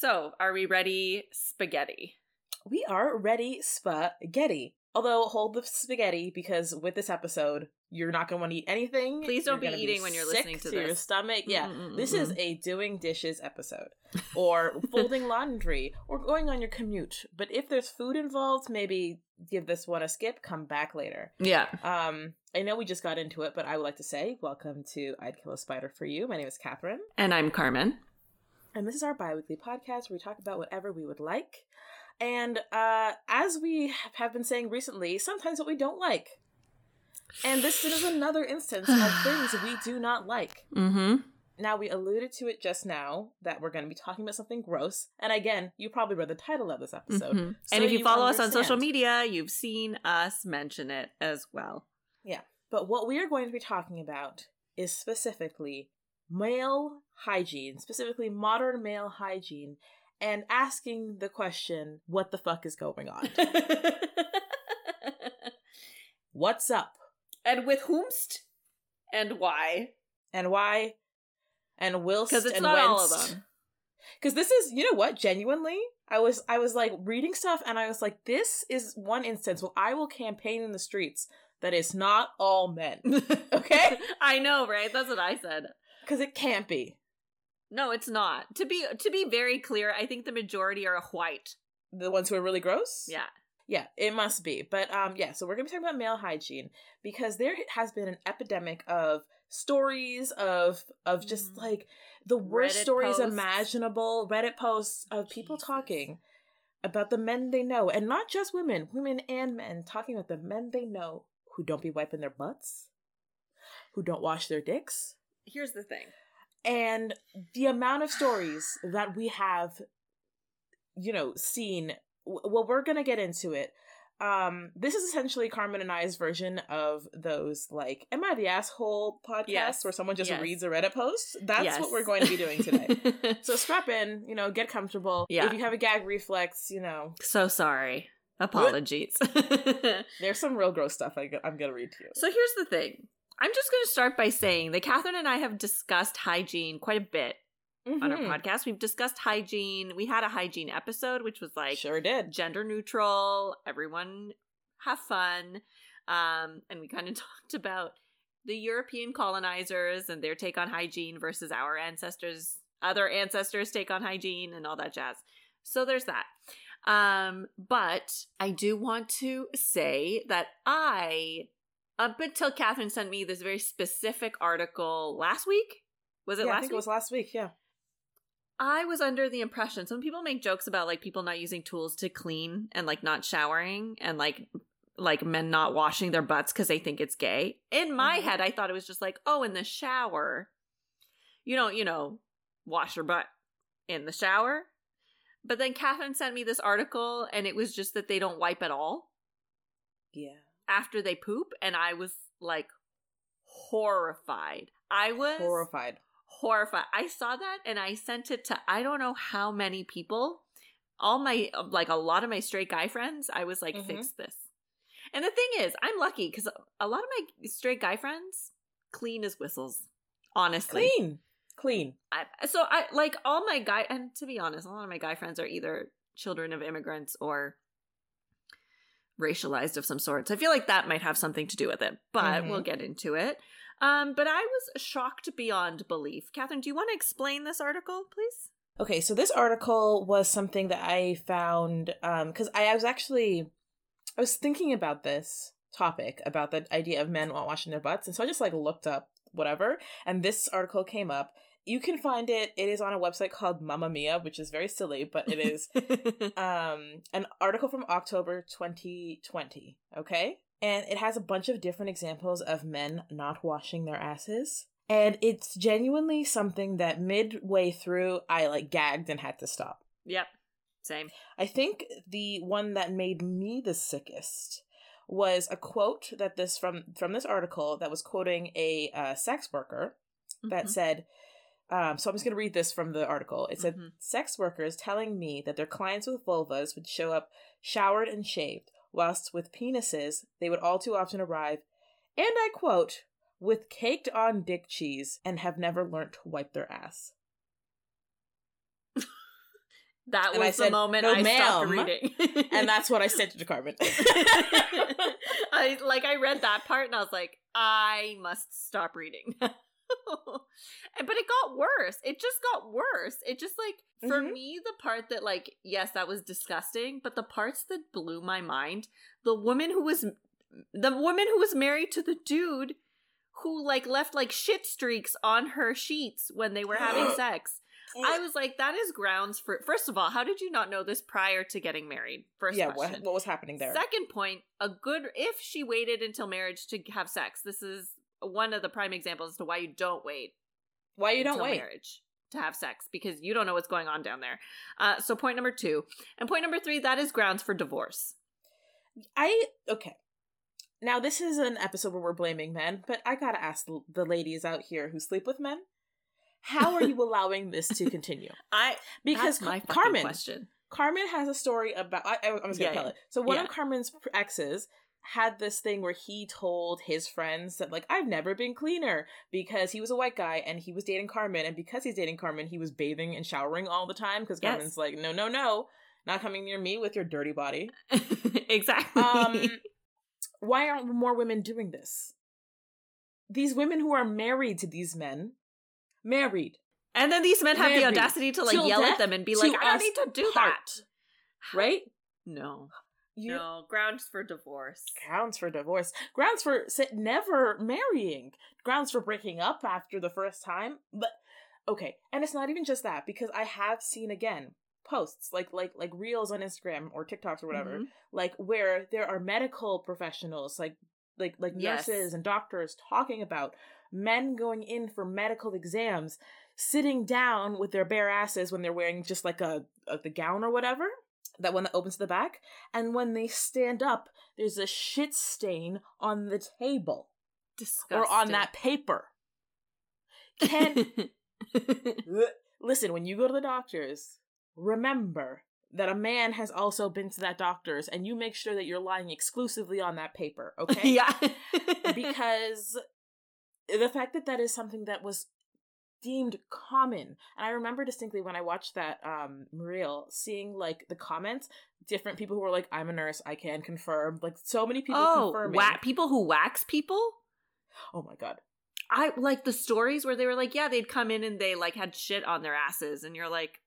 So, are we ready? Spaghetti. We are ready spaghetti. Although, hold the spaghetti because with this episode, you're not going to want to eat anything. Please don't You're be eating when you're sick listening to your this. stomach. Yeah, Mm-mm-mm-mm. this is a doing dishes episode, or folding laundry, or going on your commute. But if there's food involved, maybe give this one a skip. Come back later. Yeah. Um, I know we just got into it, but I would like to say welcome to I'd Kill a Spider for You. My name is Catherine, And I'm Carmen. And this is our bi-weekly podcast where we talk about whatever we would like. And uh, as we have been saying recently, sometimes what we don't like. And this is another instance of things we do not like. Mm-hmm. Now, we alluded to it just now that we're going to be talking about something gross. And again, you probably read the title of this episode. Mhm. so and if you, follow us on social media, you've seen us mention it as well. Yeah. But what we are going to be talking about is specifically male hygiene, specifically modern male hygiene, and asking the question, what the fuck is going on? What's up? and with whomst and why? And why? And whilst Because it's and not all of them. Because this is, you know what? Genuinely, I was, I was like reading stuff, and I was like, this is one instance where I will campaign in the streets that it's not all men. Okay? I know, right? That's what I said. Because it can't be. No, it's not. To be to be very clear, I think the majority are white. The ones who are really gross. Yeah. Yeah, it must be. But um yeah, so we're going to be talking about male hygiene because there has been an epidemic of stories of of just Mhm. like the worst Reddit stories posts. imaginable, Reddit posts of people talking about the men they know and not just women, women and men talking about the men they know who don't be wiping their butts, who don't wash their dicks, Here's the thing. and the amount of stories that we have you know seen well we're gonna get into it um this is essentially carmen and i's version of those like am i the asshole podcast Yes. where someone just Yes. reads a reddit post that's Yes. what we're going to be doing today so strap in you know get comfortable Yeah. if you have a gag reflex you know so sorry. Apologies. there's some real gross stuff I, am gonna read to you So here's the thing. I'm just going to start by saying that Catherine and I have discussed hygiene quite a bit on our Mhm. podcast. We've discussed hygiene. We had a hygiene episode, which was like sure did gender neutral, everyone have fun. Um, and we kind of talked about the European colonizers and their take on hygiene versus our ancestors, other ancestors' take on hygiene and all that jazz. So there's that. Um, but I do want to say that I, up until Catherine sent me this very specific article last week, was it yeah, last i think week? it was last week yeah I was under the impression some people make jokes about like people not using tools to clean and like not showering and like like men not washing their butts because they think it's gay. In my Mhm. head, I thought it was just like, oh, in the shower, you don't, you know, wash your butt in the shower. But then Catherine sent me this article and it was just that they don't wipe at all yeah after they poop. And I was like horrified. I was horrified horrified. I saw that and I sent it to I don't know how many people. All my like a lot of my straight guy friends, I was like, Mhm. fix this. And the thing is, I'm lucky because a lot of my straight guy friends clean as whistles. Honestly, clean clean I, so I like all my guy, and to be honest, a lot of my guy friends are either children of immigrants or racialized of some sort. So I feel like that might have something to do with it, but Mhm. we'll get into it. Um, but I was shocked beyond belief. Catherine, do you want to explain this article, please? Okay, so this article was something that I found um cuz I, I was actually I was thinking about this topic about the idea of men not washing their butts and so I just like looked up whatever and this article came up. You can find it. It is on a website called Mamamia, which is very silly, but it is um an article from October 2020, okay? And it has a bunch of different examples of men not washing their asses. And it's genuinely something that midway through I like gagged and had to stop. yep, same. I think the one that made me the sickest was a quote that this from from this article that was quoting a uh, sex worker that Mhm. said um, so i'm just going to read this from the article it said Mhm. sex workers telling me that their clients with vulvas would show up showered and shaved whilst with penises they would all too often arrive and i quote with caked on dick cheese and have never learnt to wipe their ass That And was the moment "No, I stopped reading. and that's what I said to Carmen. I like I read that part and I was like, I must stop reading. But it got worse. It just got worse. It just like for Mhm. me the part that like yes that was disgusting, but the parts that blew my mind, the woman who was the woman who was married to the dude who like left like shit streaks on her sheets when they were having sex. I was like that is grounds for First of all, how did you not know this prior to getting married? First yeah, what, what was happening there? Second point, a good if she waited until marriage to have sex. This is one of the prime examples as to why you don't wait Why you don't wait? marriage to have sex because you don't know what's going on down there. Uh, so point number two, and point number three, that is grounds for divorce. I okay. Now this is an episode where we're blaming men, but I gotta ask the, ladies out here who sleep with men, how are you allowing this to continue? I Because that's my Car- Carmen, question. Carmen has a story about. I, I, I'm just gonna Yeah, tell it. So one Yeah. of Carmen's exes had this thing where he told his friends that like I've never been cleaner because he was a white guy and he was dating Carmen and because he's dating Carmen he was bathing and showering all the time because Yes. Carmen's like no no no not coming near me with your dirty body. exactly. Um, why aren't more women doing this? These women who are married to these men, married, and then these men have the audacity to like till yell at them and be like, "I don't need to do part, that." right? No, You no grounds for divorce. grounds for divorce, grounds for never marrying, grounds for breaking up after the first time. But okay, and it's not even just that because I have seen again posts like like like reels on Instagram or TikToks or whatever, Mhm. like where there are medical professionals like like like Yes. nurses and doctors talking about men going in for medical exams sitting down with their bare asses when they're wearing just like a, a the gown or whatever that one that opens to the back and when they stand up there's a shit stain on the table Disgusting. or on that paper can listen when you go to the doctors remember that a man has also been to that doctor's and you make sure that you're lying exclusively on that paper okay yeah. because the fact that that is something that was deemed common and i remember distinctly when i watched that um reel seeing like the comments different people who were like i'm a nurse i can confirm like so many people oh, confirming wa- people who wax people. oh my god I like the stories where they were like, yeah, they'd come in and they like had shit on their asses, and you're like,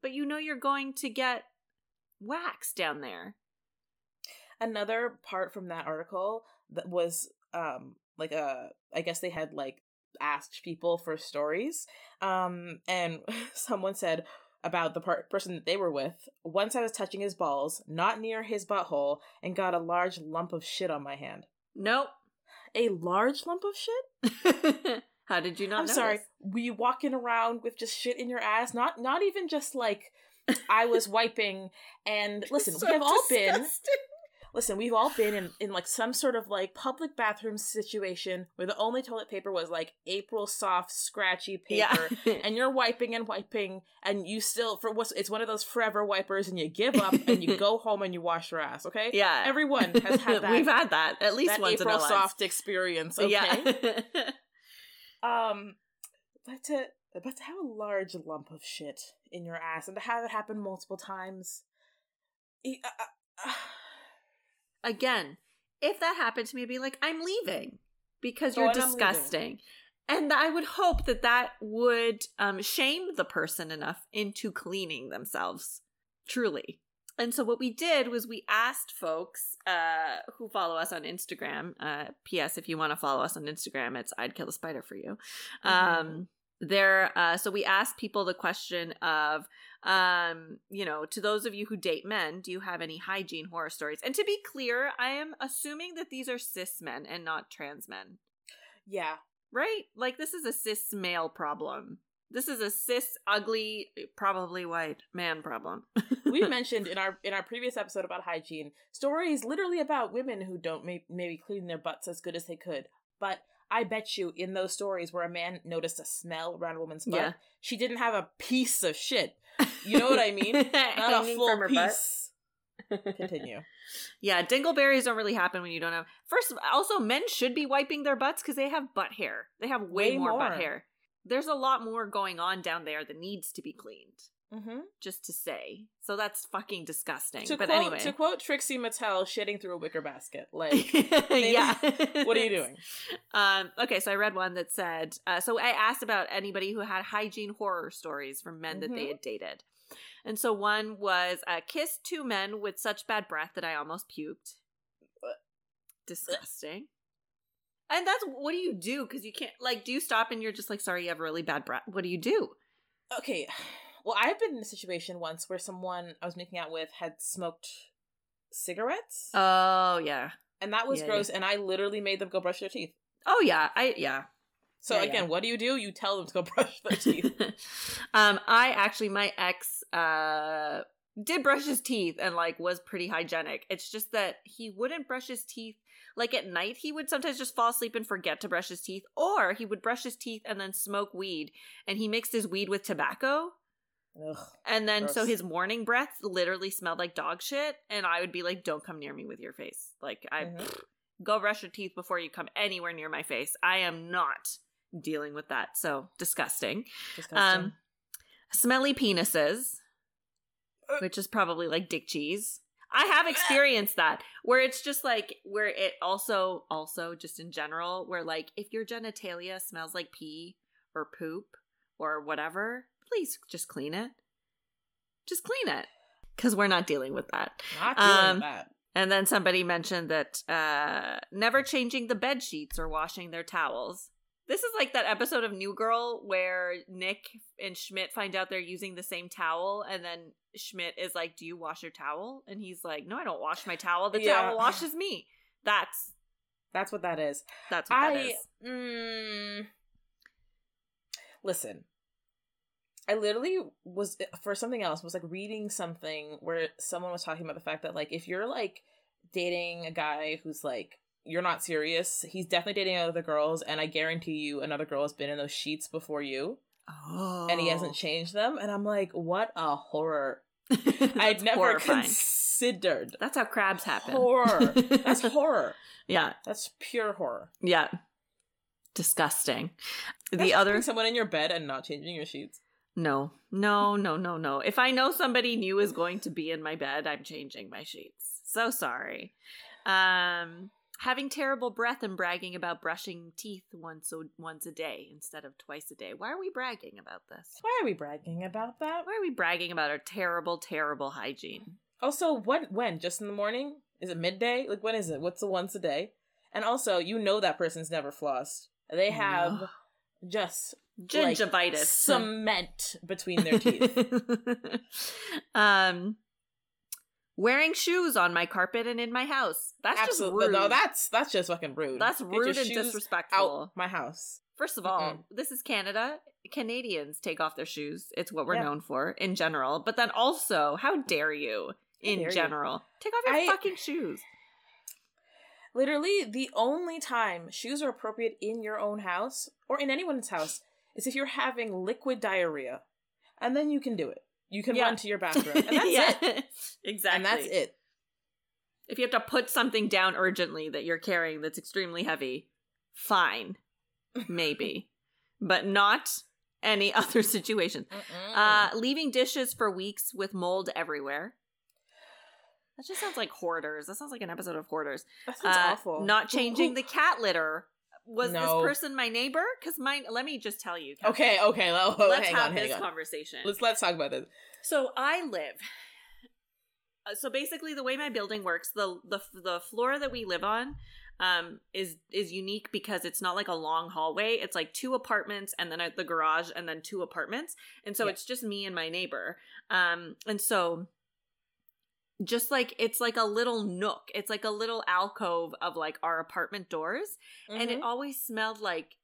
but you know you're going to get wax down there. another part from that article that was um like a i guess they had like asked people for stories um and someone said about the part person that they were with once i was touching his balls not near his butthole and got a large lump of shit on my hand Nope. a large lump of shit How did you not? i'm know sorry were you walking around with just shit in your ass not not even just like i was wiping and listen So we have all been disgusting. Listen, we've all been in, in like some sort of like public bathroom situation where the only toilet paper was like April soft, scratchy paper. Yeah. And you're wiping and wiping, and you still for what's it's one of those forever wipers, and you give up and you go home and you wash your ass. Okay, yeah. everyone has had that. We've had that at least that once April in our lives. soft experience. Okay, Yeah. um, but to but to have a large lump of shit in your ass and to have it happen multiple times. uh, uh, uh, Again, if that happened to me, I'd be like, I'm leaving because Oh, you're disgusting. And I would hope that that would um, shame the person enough into cleaning themselves. Truly. And so what we did was we asked folks uh, who follow us on Instagram. Uh, P.S. If you want to follow us on Instagram, it's I'd kill a spider for you. Mhm. Um, there. Uh, so we asked people the question of, um, you know, to those of you who date men, do you have any hygiene horror stories? And to be clear, I am assuming that these are cis men and not trans men, yeah, right? Like this is a cis male problem. This is a cis, ugly, probably white man problem. we mentioned in our in our previous episode about hygiene stories literally about women who don't may- maybe clean their butts as good as they could but i bet you in those stories where a man noticed a smell around a woman's butt Yeah. she didn't have a piece of shit you know what i mean not a full her butt. piece continue Yeah, dingleberries don't really happen when you don't have. First, also men should be wiping their butts because they have butt hair. They have way, Way more, butt hair. There's a lot more going on down there that needs to be cleaned. Mm-hmm. just to say. So that's fucking disgusting. To but quote anyway. to quote Trixie Mattel, shitting through a wicker basket. Like, yeah. what are you doing? Um, okay, so I read one that said, uh, so I asked about anybody who had hygiene horror stories from men that they Mhm. had dated. And so one was uh, kissed two men with such bad breath that I almost puked. Disgusting. And that's what do you do? Because you can't like, do you stop and you're just like, sorry, you have really bad breath? What do you do? Okay, well, I've been in a situation once where someone I was making out with had smoked cigarettes, Oh yeah, and that was yeah, gross. And I literally made them go brush their teeth. oh yeah, I yeah. So Yeah, again, yeah. what do you do? You tell them to go brush their teeth. um, I actually my ex uh did brush his teeth and like was pretty hygienic. It's just that he wouldn't brush his teeth like at night. He would sometimes just fall asleep and forget to brush his teeth, or he would brush his teeth and then smoke weed. And he mixed his weed with tobacco, Ugh. and then so his morning breath literally smelled like dog shit. And I would be like, "Don't come near me with your face. Like I Mhm. go brush your teeth before you come anywhere near my face. I am not." Dealing with that, so disgusting. Disgusting. Um, smelly penises, Uh. which is probably like dick cheese. I have experienced that where it's just like where it also also just in general where like if your genitalia smells like pee or poop or whatever, please just clean it. Just clean it cuz we're not dealing with that. Not doing um, that. And then somebody mentioned that uh never changing the bed sheets or washing their towels. This is like that episode of New Girl where Nick and Schmidt find out they're using the same towel and then Schmidt is like, "Do you wash your towel?" And he's like, "No, I don't wash my towel. The Yeah. towel washes me." That's That's what that is. that's what that I is. mm, listen. I literally was for something else was like reading something where someone was talking about the fact that like if you're like dating a guy who's like you're not serious, he's definitely dating other girls, and I guarantee you another girl has been in those sheets before you, Oh. and he hasn't oh. changed them, and I'm like, what a horror! I'd never horrifying. considered That's how crabs happen. horror. That's horror. yeah. That's pure horror. Yeah. Disgusting. That's The other someone in your bed and not changing your sheets. No, no, no, no, no. If I know somebody new is going to be in my bed, I'm changing my sheets. So sorry. Um, having terrible breath and bragging about brushing teeth once a, once a day instead of twice a day. Why are we bragging about this? Why are we bragging about that? Why are we bragging about our terrible, terrible hygiene? Also, what when? Just in the morning? Is it midday? Like when is it? What's the once a day? And also, you know that person's never flossed. They have No. just like, Gingivitis. cement between their teeth. um, wearing shoes on my carpet and in my house. That's Absolutely, just rude. no. That's that's just fucking rude. That's rude and disrespectful. My house. First of all, Mm-mm. this is Canada. Canadians take off their shoes. It's what we're Yeah. known for in general. But then also, how dare you in dare you. general? Take off your I- fucking shoes. Literally, the only time shoes are appropriate in your own house or in anyone's house is if you're having liquid diarrhea, and then you can do it. You can Yeah. run to your bathroom, and that's Yeah, it. exactly. And that's it. If you have to put something down urgently that you're carrying that's extremely heavy, fine. Maybe. but not any other situation. Uh, leaving dishes for weeks with mold everywhere. That just sounds like hoarders. That sounds like an episode of hoarders. that sounds Uh, awful. Not changing the cat litter. Was No. this person my neighbor? Because mine. Let me just tell you. Okay, okay. Well, Let's hang have on, this on. conversation. Let's let's talk about this. So I live. uh, So basically, the way my building works, the the the floor that we live on, um, is is unique because it's not like a long hallway. It's like two apartments and then a, the garage and then two apartments, and so Yeah. it's just me and my neighbor. Um, and so just like it's like a little nook, it's like a little alcove of like our apartment doors, and it Mhm. always smelled like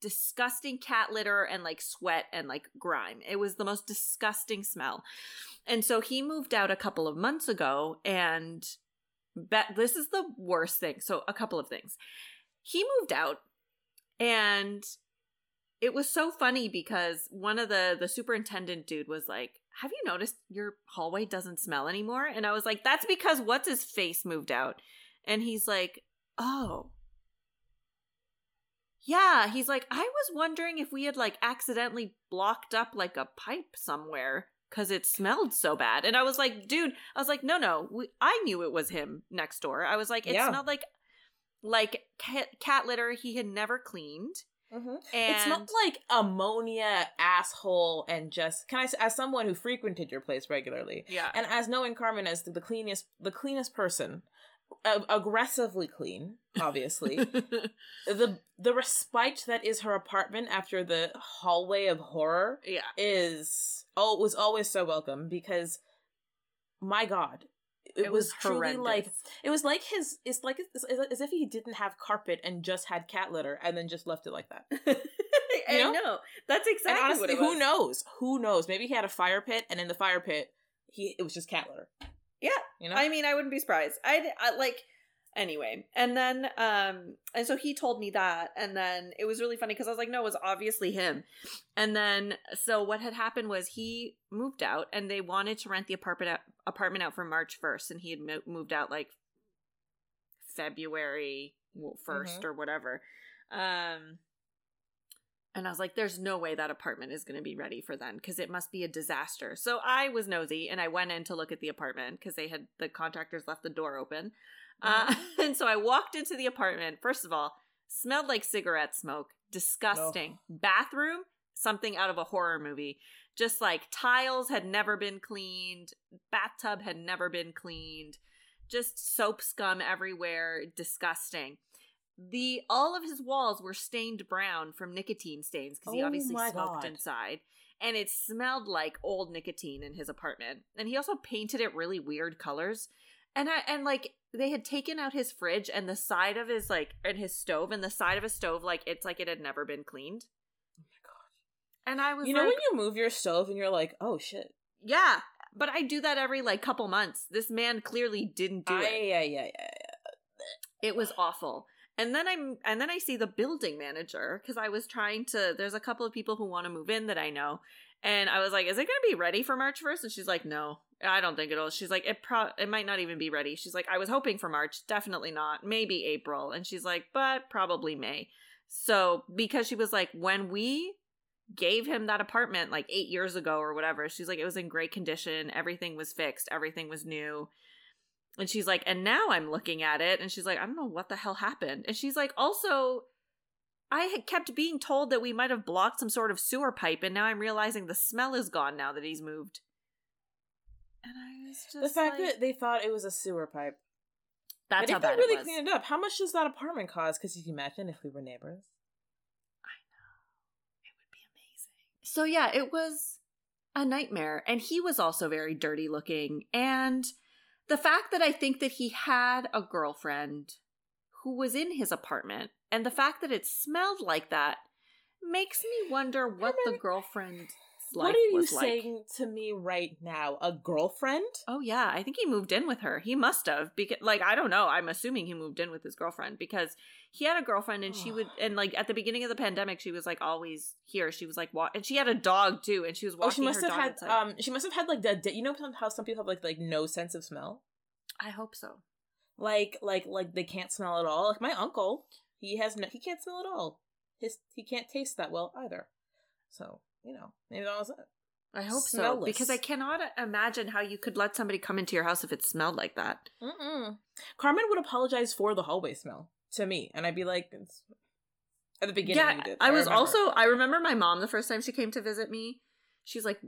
disgusting cat litter and like sweat and like grime. It was the most disgusting smell. And so he moved out a couple of months ago and bet this is the worst thing. So a couple of things. He moved out and it was so funny because one of the the superintendent dude was like, "Have you noticed your hallway doesn't smell anymore?" And I was like, "That's because what's his face moved out." And he's like, "Oh, yeah, he's like, I was wondering if we had like accidentally blocked up like a pipe somewhere because it smelled so bad. And I was like, dude, I was like, no, no, we, I knew it was him next door. I was like, it Yeah. smelled like like cat, cat litter he had never cleaned. Mhm. And It smelled like ammonia, asshole, and just can I s- as someone who frequented your place regularly, yeah, and as knowing Carmen as the cleanest, the cleanest person, uh, aggressively clean, obviously. the the respite that is her apartment after the hallway of horror yeah, is oh was always so welcome because my god it, was, truly like it was like his it's like it's, it's as if he didn't have carpet and just had cat litter and then just left it like that. I know? know. That's and exactly honestly what it who knows? Who knows? Maybe he had a fire pit and in the fire pit he it was just cat litter. Yeah, you know? I mean, I wouldn't be surprised. I, I like anyway, and then um, and so he told me that, and then it was really funny because I was like, no, it was obviously him. And then so what had happened was he moved out, and they wanted to rent the apartment apartment out for March first, and he had mo- moved out like February 1st Mhm. or whatever. Um. And I was like, there's no way that apartment is going to be ready for then because it must be a disaster. So I was nosy and I went in to look at the apartment because they had the contractors left the door open. Uh, and so I walked into the apartment. First of all, smelled like cigarette smoke. Disgusting. Bathroom, something out of a horror movie. Just like tiles had never been cleaned, bathtub had never been cleaned, just soap scum everywhere. Disgusting the all of his walls were stained brown from nicotine stains because he Oh obviously smoked God. inside and it smelled like old nicotine in his apartment and he also painted it really weird colors and i and like they had taken out his fridge and the side of his like and his stove and the side of his stove like it's like it had never been cleaned and i was you know like, when you move your stove and you're like oh shit. Yeah but i do that every like couple months. This man clearly didn't do I, it. Yeah yeah yeah yeah. it was awful. And then i'm and then i see the building manager because i was trying to there's a couple of people who want to move in that i know. And i was like is it going to be ready for march 1st and she's like no i don't think it'll she's like it pro it might not even be ready. She's like i was hoping for march definitely not maybe april. And she's like but probably may. So because she was like when we gave him that apartment like eight years ago or whatever. She's like it was in great condition. Everything was fixed. Everything was new. And she's like, and now I'm looking at it, and she's like, I don't know what the hell happened. And she's like, also, I had kept being told that we might have blocked some sort of sewer pipe, and now I'm realizing the smell is gone now that he's moved. And I was just the fact like, that they thought it was a sewer pipe. That's but how if they bad really it was. clean it up. How much does that apartment cost? Because you can imagine if we were neighbors It would be amazing. So yeah, it was a nightmare. And he was also very dirty looking. And the fact that I think that he had a girlfriend who was in his apartment and the fact that it smelled like that makes me wonder what the Herman, girlfriend's life what are you was like. saying to me right now a girlfriend Oh yeah, I think he moved in with her. He must have because like I don't know, I'm assuming he moved in with his girlfriend because he had a girlfriend and she would and like at the beginning of the pandemic she was like always here. She was like wa- and she had a dog too and she was walking oh she must her have dog had inside. um she must have had like the you know how some people have like like no sense of smell I hope so. like like like they can't smell at all like my uncle he has no he can't smell at all his he can't taste that well either so you know maybe that was it I hope so because I cannot imagine how you could let somebody come into your house if it smelled like that. Mm-mm. carmen would apologize for the hallway smell to me and i'd be like at the beginning yeah, did I was remember. also I remember my mom the first time she came to visit me. She's like,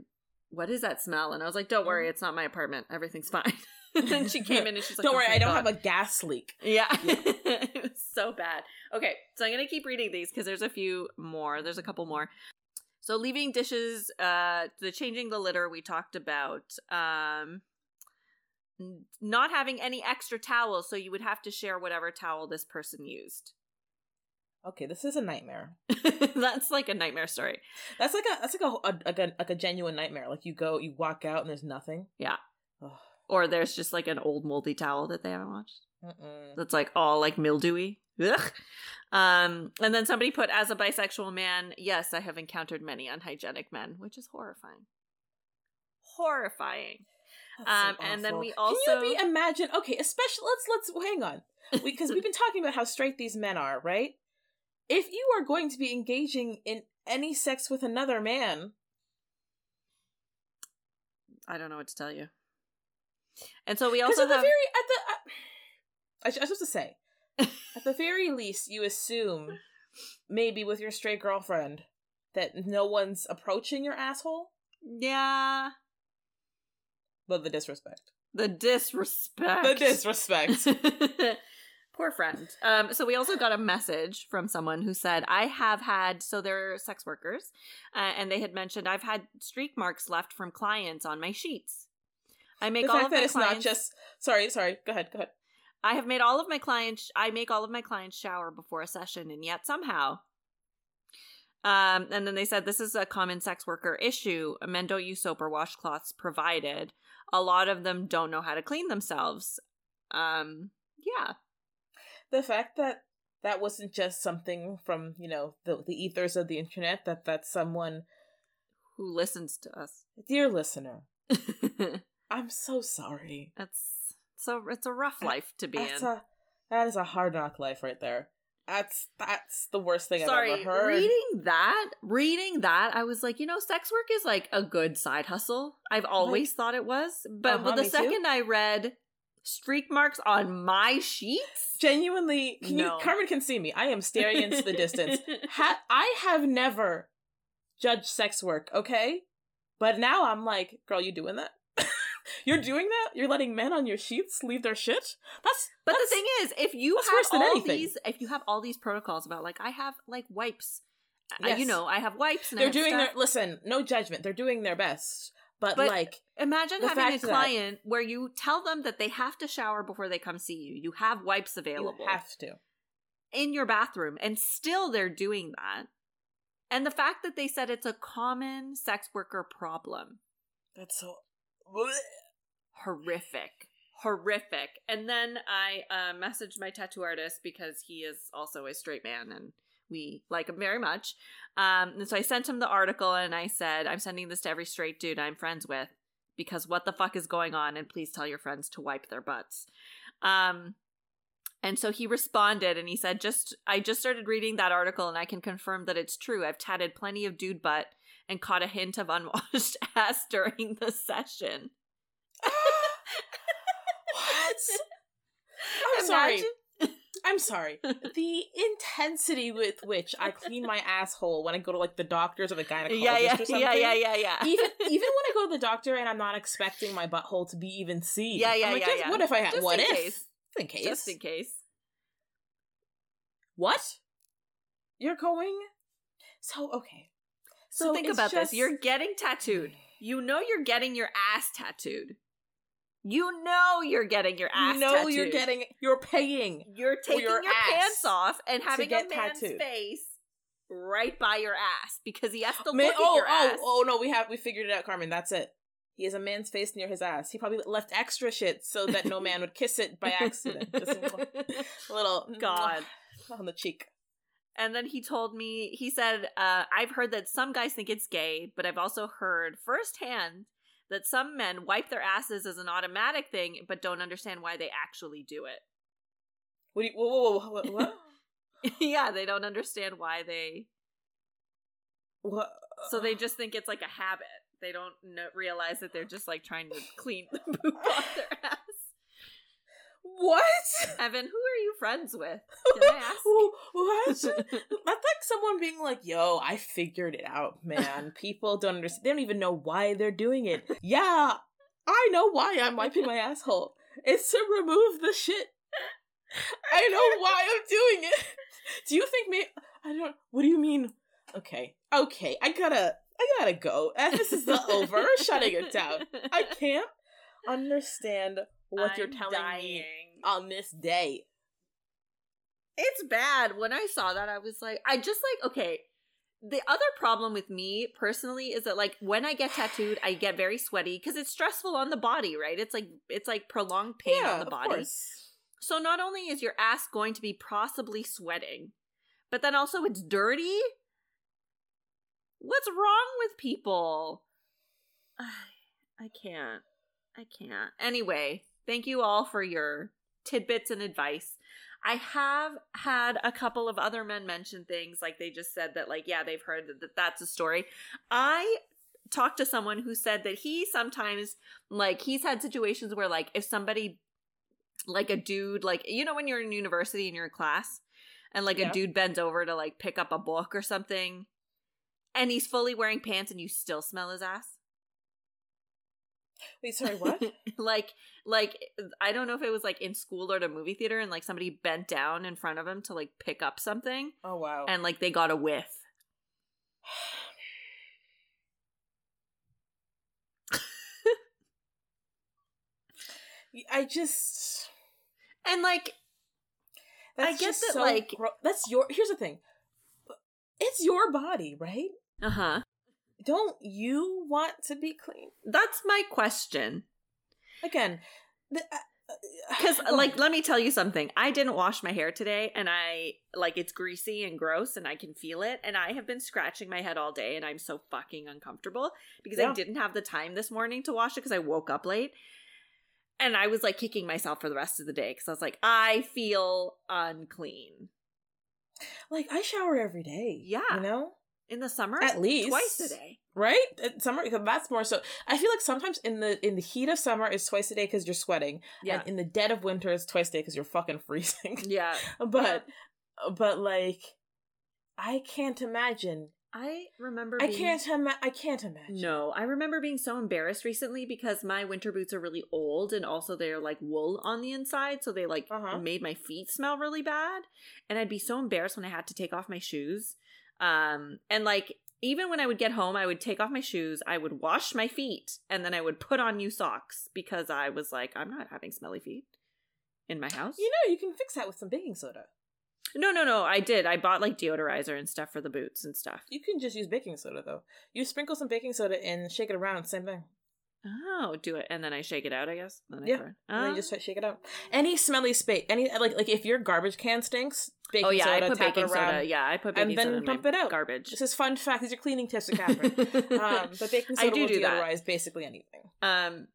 "What is that smell?" And I was like, "Don't worry, mm. it's not my apartment. Everything's fine." and then she came in and she's like, don't "Oh worry my i don't God." have a gas leak Yeah. Yeah. it was so bad. Okay, so I'm going to keep reading these because there's a few more. There's a couple more. So leaving dishes, uh, the changing the litter we talked about. Um, not having any extra towels, so you would have to share whatever towel this person used. okay this is a nightmare That's like a nightmare story. That's like a that's like a, a like a like a genuine nightmare. Like you go, you walk out, and there's nothing. Yeah. Ugh. Or there's just like an old moldy towel that they haven't washed. That's like all like mildewy. Ugh. Um, and then somebody put as a bisexual man, yes, I have encountered many unhygienic men, which is horrifying. Horrifying. That's so Um, and then we can also- you be imagine? Okay, especially let's let's hang on because we've been talking about how straight these men are, right? If you are going to be engaging in any sex with another man, I don't know what to tell you. And so we also at the have very at the uh, I, I was supposed to say at the very least you assume maybe with your straight girlfriend that no one's approaching your asshole, yeah but the disrespect, the disrespect. the disrespect. Poor friend. Um, so we also got a message from someone who said, "I have had so they're sex workers, uh, and they had mentioned I've had streak marks left from clients on my sheets. I make the all fact of that my it's clients. not just sorry, sorry. Go ahead, go ahead. I have made all of my clients. I make all of my clients shower before a session, and yet somehow." Um, and then they said this is a common sex worker issue. Men don't use soap or washcloths provided. A lot of them don't know how to clean themselves. Um, yeah, The fact that that wasn't just something from you know the the ethers of the internet. That that someone, who listens to us? dear listener, I'm so sorry. That's so it's a rough life to be That's in. a that is a hard knock life right there. That's that's the worst thing I've ever heard. reading that, reading that, I was like, you know, sex work is like a good side hustle. I've always thought it was, but Uh-huh, the me too. second I read streak marks on my sheets, Genuinely, can No. you, Carmen can see me. I am staring into the distance. Ha- I have never judged sex work, okay? But now I'm like, girl, you doing that? You're doing that? You're letting men on your sheets leave their shit? That's But that's, the thing is, if you have all anything. these, if you have all these protocols about like I have like wipes, uh, Yes. you know, I have wipes and they're have doing stuff. their listen, no judgment. They're doing their best. But, But like Imagine having a fact that- client where you tell them that they have to shower before they come see you. You have wipes available you available have to. in your bathroom, and still they're doing that. And the fact that they said it's a common sex worker problem. That's so Horrific. Horrific. And then I uh, messaged my tattoo artist because he is also a straight man and we like him very much. Um, and so I sent him the article and I said, I'm sending this to every straight dude I'm friends with because what the fuck is going on? And please tell your friends to wipe their butts. Um, and so he responded and he said, just I just started reading that article and I can confirm that it's true. I've tatted plenty of dude butt and caught a hint of unwashed ass during the session. what? I'm sorry. I'm sorry. The intensity with which I clean my asshole when I go to like the doctors or the gynecologist Yeah, yeah, or something. yeah, yeah, yeah, yeah. Even even when I go to the doctor and I'm not expecting my butthole to be even seen. Yeah, yeah, I'm like, yeah, just- yeah. What if I had? Just What in if? case. Just in case. Just in case. What? You're going? So okay. So, think about just- this. You're getting tattooed. You know you're getting your ass tattooed. You know you're getting your ass You know tattooed. you're getting. You're paying. You're taking your your, pants off and having a man's tattooed. face right by your ass because he has to Man- look oh, at your oh, ass. oh no, we have we figured it out, Carmen. That's it. He has a man's face near his ass. He probably left extra shit so that no man would kiss it by accident. Just a little God. on the cheek. And then he told me, he said, uh, I've heard that some guys think it's gay, but I've also heard firsthand that some men wipe their asses as an automatic thing, but don't understand why they actually do it. What? Do you, whoa, whoa, whoa, what? What? yeah, they don't understand why they. what? So they just think it's like a habit. They don't know, realize that they're just like trying to clean the poop off their ass. What? Evan, who are you friends with? Can I ask? What? That's like someone being like, "Yo, I figured it out, man. People don't understand. They don't even know why they're doing it. Yeah, I know why I'm wiping my asshole. It's to remove the shit. I know why I'm doing it. Do you think me? I don't. What do you mean? Okay, okay. I gotta. I gotta go. This is the over. Shutting it down. I can't understand what you're I'm telling me on this day. It's bad. When I saw that, I was like, I just like, okay. The other problem with me personally is that like when I get tattooed, I get very sweaty because it's stressful on the body, right? It's like it's like prolonged pain on the body. So not only is your ass going to be possibly sweating, but then also it's dirty. What's wrong with people? I can't. I can't. Anyway, thank you all for your tidbits and advice. I have had a couple of other men mention things like they just said that like yeah, they've heard that, that that's a story. I talked to someone who said that he sometimes like he's had situations where like if somebody like a dude like you know when you're in university and you're in class and like Yeah. a dude bends over to like pick up a book or something and he's fully wearing pants and you still smell his ass Wait, sorry, what? like like i don't know if it was like in school or at a movie theater and like somebody bent down in front of him to like pick up something oh wow. and like they got a whiff I just and like I that's get just that, so like- gro- that's your. Here's the thing. It's your body, right? uh-huh Don't you want to be clean? that's my question Again, the, uh, Because, like, let me tell you something. I didn't wash my hair today, and I, like, it's greasy and gross, and I can feel it. And I have been scratching my head all day, and I'm so fucking uncomfortable because I didn't have the time this morning to wash it because I woke up late. And I was, like, kicking myself for the rest of the day because I was like, I feel unclean. like I shower every day. Yeah. you know, In the summer, At least. twice a day. right? At summer, because that's more so. I feel like sometimes in the in the heat of summer, it's twice a day because you're sweating, Yeah. and in the dead of winter, it's twice a day because you're fucking freezing. Yeah. but but like, I can't imagine. I remember I can't ima- I can't imagine. No, I remember being so embarrassed recently because my winter boots are really old and also they're like wool on the inside, so they like Uh-huh. made my feet smell really bad. And I'd be so embarrassed when I had to take off my shoes. Um and like even when I would get home, I would take off my shoes, I would wash my feet, and then I would put on new socks because I was like, I'm not having smelly feet in my house. You know, you can fix that with some baking soda. no, no, no, I did. I bought like deodorizer and stuff for the boots and stuff. You can just use baking soda though. You sprinkle some baking soda and shake it around, same thing. Oh, do it and then I shake it out, I guess. Then I Yeah, throw And then Ah. you just shake it out. Any smelly space, any like like if your garbage can stinks, baking oh yeah, soda, I put baking around, soda. Yeah, I put and baking then soda in pump my it out. garbage. This is fun fact. These are cleaning tips to Catherine. um, but baking I soda do will do that. deodorize basically anything. Um,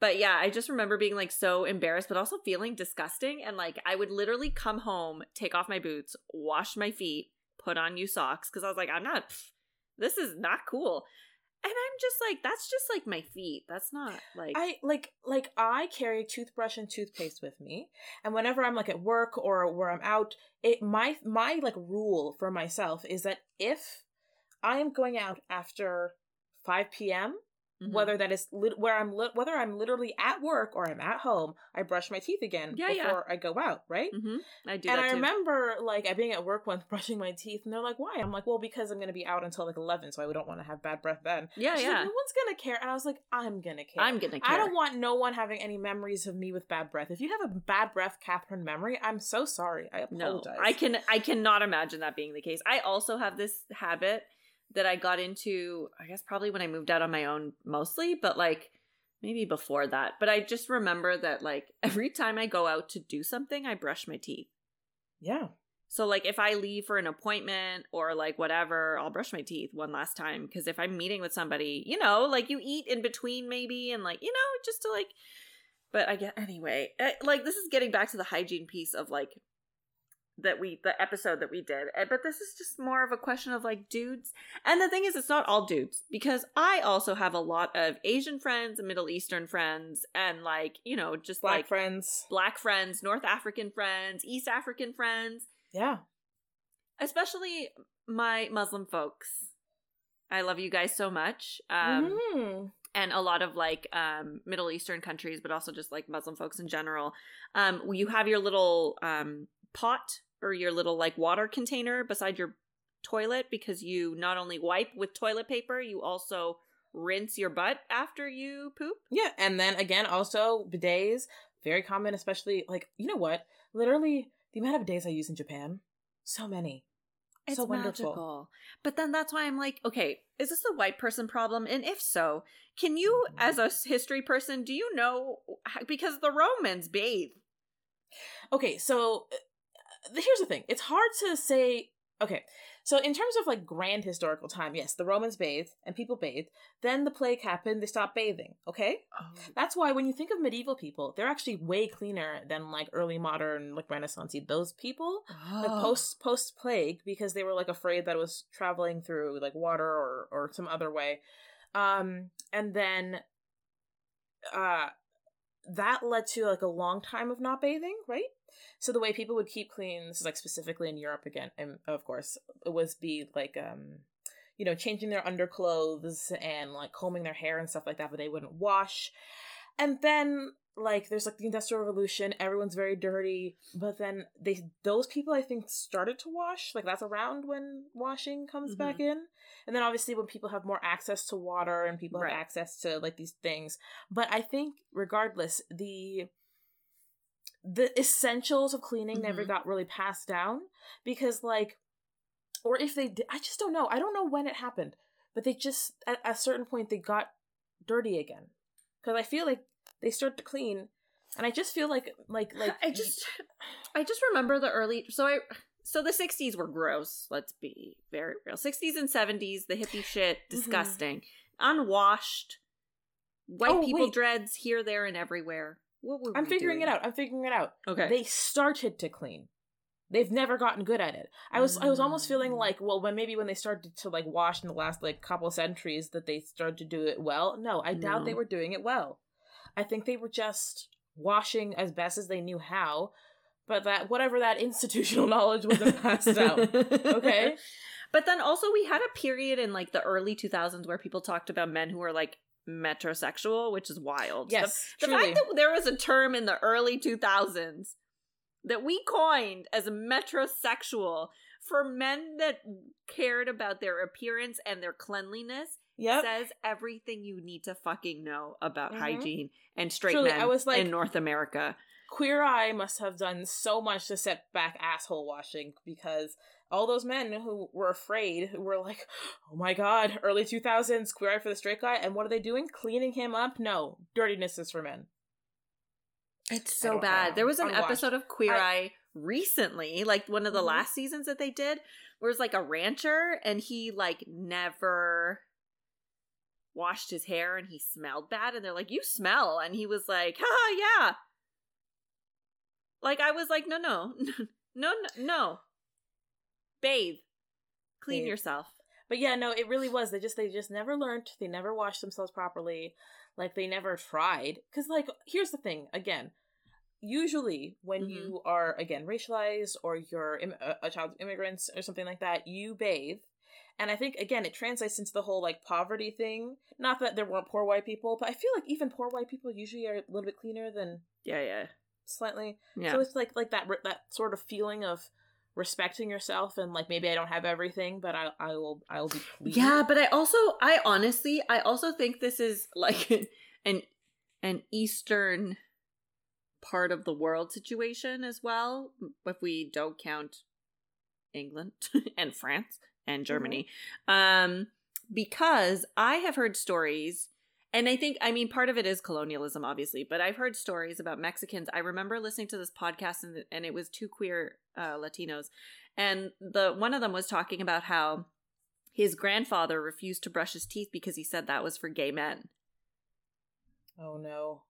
but yeah, I just remember being like so embarrassed, but also feeling disgusting. And like, I would literally come home, take off my boots, wash my feet, put on new socks because I was like, I'm not. pff, This is not cool. And I'm just like, that's just like my feet. That's not like. I like like I carry toothbrush and toothpaste with me, and whenever I'm like at work or where I'm out, it my my like rule for myself is that if I am going out after five p.m. Mhm. whether that is lit- where I'm lit- whether I'm literally at work or I'm at home, I brush my teeth again Yeah, yeah. before I go out, right? Mhm. I do and I too. remember like I being at work once brushing my teeth, and they're like, "Why?" I'm like, "Well, because I'm gonna be out until like 11, so I don't want to have bad breath then." yeah, She's like, yeah. no one's gonna care, and I was like, "I'm gonna care." I'm gonna care. I don't want no one having any memories of me with bad breath. If you have a bad breath, Catherine memory, I'm so sorry. I apologize. No. I can I cannot imagine that being the case. I also have this habit that I got into, I guess probably when I moved out on my own mostly, but like maybe before that. But I just remember that like every time I go out to do something, I brush my teeth. Yeah. So like if I leave for an appointment or like whatever, I'll brush my teeth one last time because if I'm meeting with somebody, you know, like you eat in between maybe and like, you know, just to like but I get anyway, eh, like this is getting back to the hygiene piece of like that we the episode that we did. Eh, But this is just more of a question of like dudes. And the thing is it's not all dudes because I also have a lot of Asian friends and Middle Eastern friends and like, you know, just Black like friends. black friends, North African friends, East African friends Yeah. especially my Muslim folks. I love you guys so much. Um, Mhm. and a lot of like um, Middle Eastern countries, but also just like Muslim folks in general. Um, you have your little um, pot or your little like water container beside your toilet because you not only wipe with toilet paper, you also rinse your butt after you poop. Yeah, and then again, also bidets, very common, especially like you know what? Literally, the amount of bidets I use in Japan, so many, It's so wonderful. magical. But then that's why I'm like, okay, is this a white person problem? And if so, can you, Mhm. as a history person, do you know? Because the Romans bathe. Okay, so uh, here's the thing: it's hard to say. Okay, so in terms of like grand historical time, yes, the Romans bathed and people bathed. Then the plague happened; they stopped bathing. Okay, That's why when you think of medieval people, they're actually way cleaner than like early modern, like Renaissance. Those people, like Oh. post post plague, because they were like afraid that it was traveling through like water or or some other way. Um, and then, uh, that led to like a long time of not bathing, right? So the way people would keep clean, this is like specifically in Europe again, and of course, it was be like um, you know, changing their underclothes and like combing their hair and stuff like that, but they wouldn't wash. And then like there's like the industrial revolution everyone's very dirty but then they those people i think started to wash like that's around when washing comes mm-hmm. back in and then obviously when people have more access to water and people right. have access to like these things but i think regardless the the essentials of cleaning mm-hmm. never got really passed down because like or if they did i just don't know i don't know when it happened but they just at a certain point they got dirty again because i feel like they start to clean and i just feel like like like i just i just remember the early so i so the 60s were gross let's be very real 60s and 70s the hippie shit mm-hmm. disgusting mm-hmm. unwashed white oh, people wait. dreads here there and everywhere what were i'm figuring doing? it out i'm figuring it out okay they started to clean they've never gotten good at it i was mm. i was almost feeling mm. like well when maybe when they started to like wash in the last like couple centuries that they started to do it well no i doubt they were doing it well I think they were just washing as best as they knew how, but that whatever that institutional knowledge wasn't passed out. Okay. But then also we had a period in like the early 2000s where people talked about men who were like metrosexual, which is wild. Yes. The, the fact that there was a term in the early 2000s that we coined as metrosexual for men that cared about their appearance and their cleanliness yep. says everything you need to fucking know about mm-hmm. hygiene and straight Truly, men I was like, in North America. Queer Eye must have done so much to set back asshole washing because all those men who were afraid who were like, oh my god, early 2000s, Queer Eye for the straight guy, and what are they doing? Cleaning him up? No, dirtiness is for men. It's so bad. Know. There was an episode of Queer I, Eye recently, like one of the mm-hmm. last seasons that they did, where it was like a rancher and he like never washed his hair and he smelled bad and they're like you smell and he was like haha yeah like i was like no no no no no bathe clean bathe. yourself but yeah no it really was they just they just never learned they never washed themselves properly like they never tried because like here's the thing again usually when mm-hmm. you are again racialized or you're Im- a child of immigrants or something like that you bathe and I think again it translates into the whole like poverty thing. Not that there weren't poor white people, but I feel like even poor white people usually are a little bit cleaner than yeah, yeah, slightly. Yeah. So it's like like that that sort of feeling of respecting yourself and like maybe I don't have everything, but I I will I will be clean. Yeah, but I also I honestly I also think this is like an an Eastern part of the world situation as well. If we don't count England and France and mm-hmm. Germany. Mm-hmm. Um, because I have heard stories, and I think, I mean, part of it is colonialism, obviously, but I've heard stories about Mexicans. I remember listening to this podcast, and, and it was two queer uh, Latinos, and the one of them was talking about how his grandfather refused to brush his teeth because he said that was for gay men. Oh no.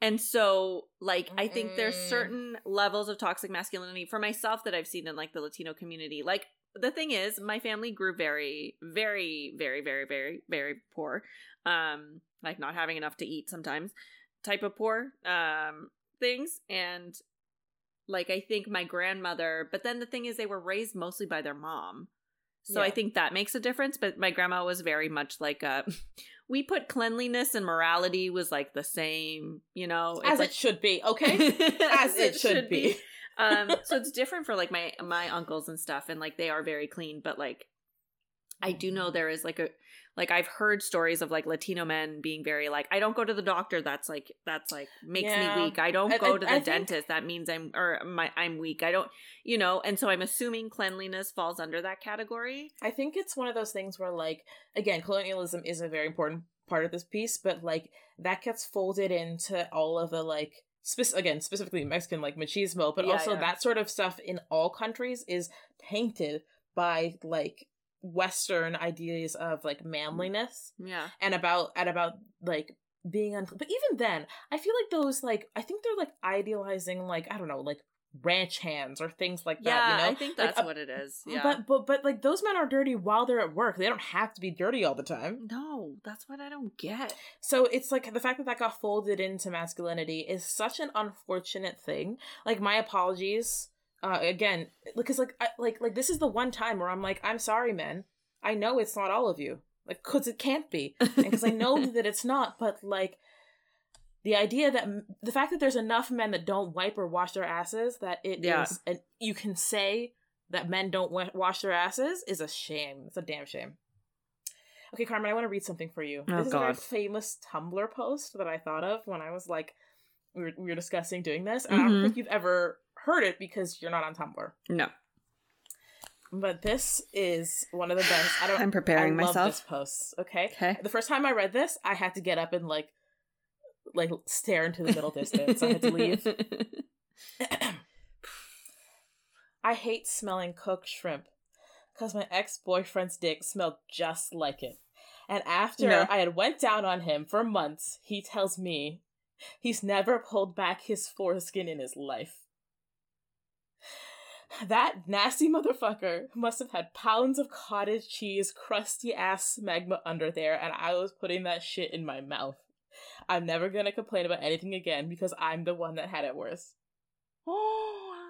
And so, like, Mm-mm. I think there's certain levels of toxic masculinity for myself that I've seen in like the Latino community. Like, the thing is, my family grew very, very, very, very, very, very poor. Um, like not having enough to eat sometimes, type of poor um things. And like I think my grandmother, but then the thing is, they were raised mostly by their mom. So yeah. I think that makes a difference. But my grandma was very much like a. we put cleanliness and morality was like the same, you know, as like, it should be. Okay, as, as it, it, should, should be. be um, so it's different for like my my uncles and stuff, and like they are very clean, but like I do know there is like a like I've heard stories of like Latino men being very like I don't go to the doctor. That's like that's like makes yeah. me weak. I don't I, go to the I dentist. Think... That means I'm or my I'm weak. I don't you know. And so I'm assuming cleanliness falls under that category. I think it's one of those things where like again colonialism is a very important part of this piece, but like that gets folded into all of the like spe- again specifically Mexican like machismo, but yeah, also yeah. that sort of stuff in all countries is tainted by like Western ideas of like manliness, mm-hmm. yeah, and about and about like being un. But even then, I feel like those like I think they're like idealizing like I don't know like ranch hands or things like that. yeah, you know? I think Like, that's uh, what it is. Yeah. But but but like those men are dirty while they're at work. They don't have to be dirty all the time. no, that's what I don't get. So it's like the fact that that got folded into masculinity is such an unfortunate thing. Like my apologies. Uh, again, because like I, like like this is the one time where I'm like, I'm sorry, men. I know it's not all of you, like because it can't be, because I know that it's not. But like the idea that the fact that there's enough men that don't wipe or wash their asses that it is, Yeah. and you can say that men don't wash their asses is a shame. It's a damn shame. Okay, Carmen, I want to read something for you. Oh, this is a very God. famous Tumblr post that I thought of when I was like, we were, we were discussing doing this. And I don't Mhm. think you've ever heard it because you're not on Tumblr. No, But this is one of the best. I don't. I'm preparing I love myself. this post. Okay. Okay. The first time I read this, I had to get up and like, like stare into the middle distance. I had to leave. I hate smelling cooked shrimp because my ex boyfriend's dick smelled just like it. And after No. I had went down on him for months, he tells me he's never pulled back his foreskin in his life. That nasty motherfucker must have had pounds of cottage cheese, crusty ass magma under there, and I was putting that shit in my mouth. I'm never gonna complain about anything again because I'm the one that had it worse. Oh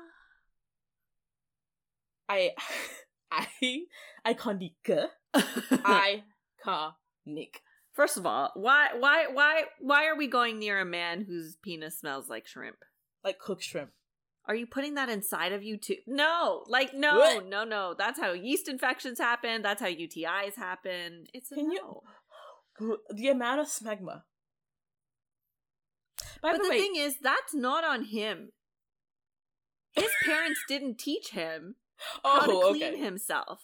I, I, iconic, iconic, First of all, why why why why are we going near a man whose penis smells like shrimp? like cooked shrimp. Are you putting that inside of you too? No, like no, What? no, no. That's how yeast infections happen. That's how UTIs happen. It's a Can you- The amount of smegma. By But the, the way, thing is, that's not on him. His parents didn't teach him oh, how to oh, clean okay. himself.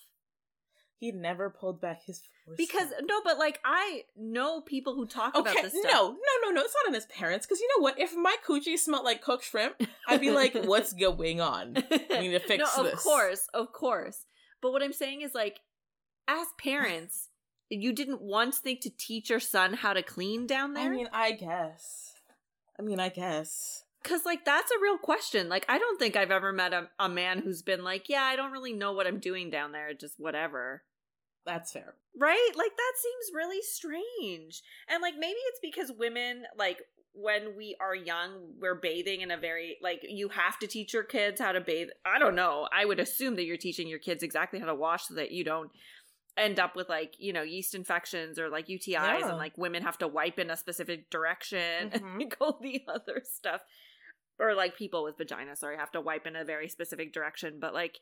He never pulled back his. Because no, but like I know people who talk about okay, this no, stuff. no, no, no, it's not on his parents. Because you know what? If my coochie smelled like cooked shrimp, I'd be like, "What's going on?" I need to fix no, this. of course, of course. But what I'm saying is like, as parents, you didn't once think to teach your son how to clean down there. I mean, I guess. I mean, I guess. Because, like, that's a real question. Like, I don't think I've ever met a, a man who's been like, yeah, I don't really know what I'm doing down there, just whatever. That's fair. Right? Like, that seems really strange. And, like, maybe it's because women, like, when we are young, we're bathing in a very, like, you have to teach your kids how to bathe. I don't know. I would assume that you're teaching your kids exactly how to wash so that you don't end up with like you know yeast infections or like UTIs Yeah. and like women have to wipe in a specific direction Mhm. and all the other stuff or like people with vagina sorry have to wipe in a very specific direction but like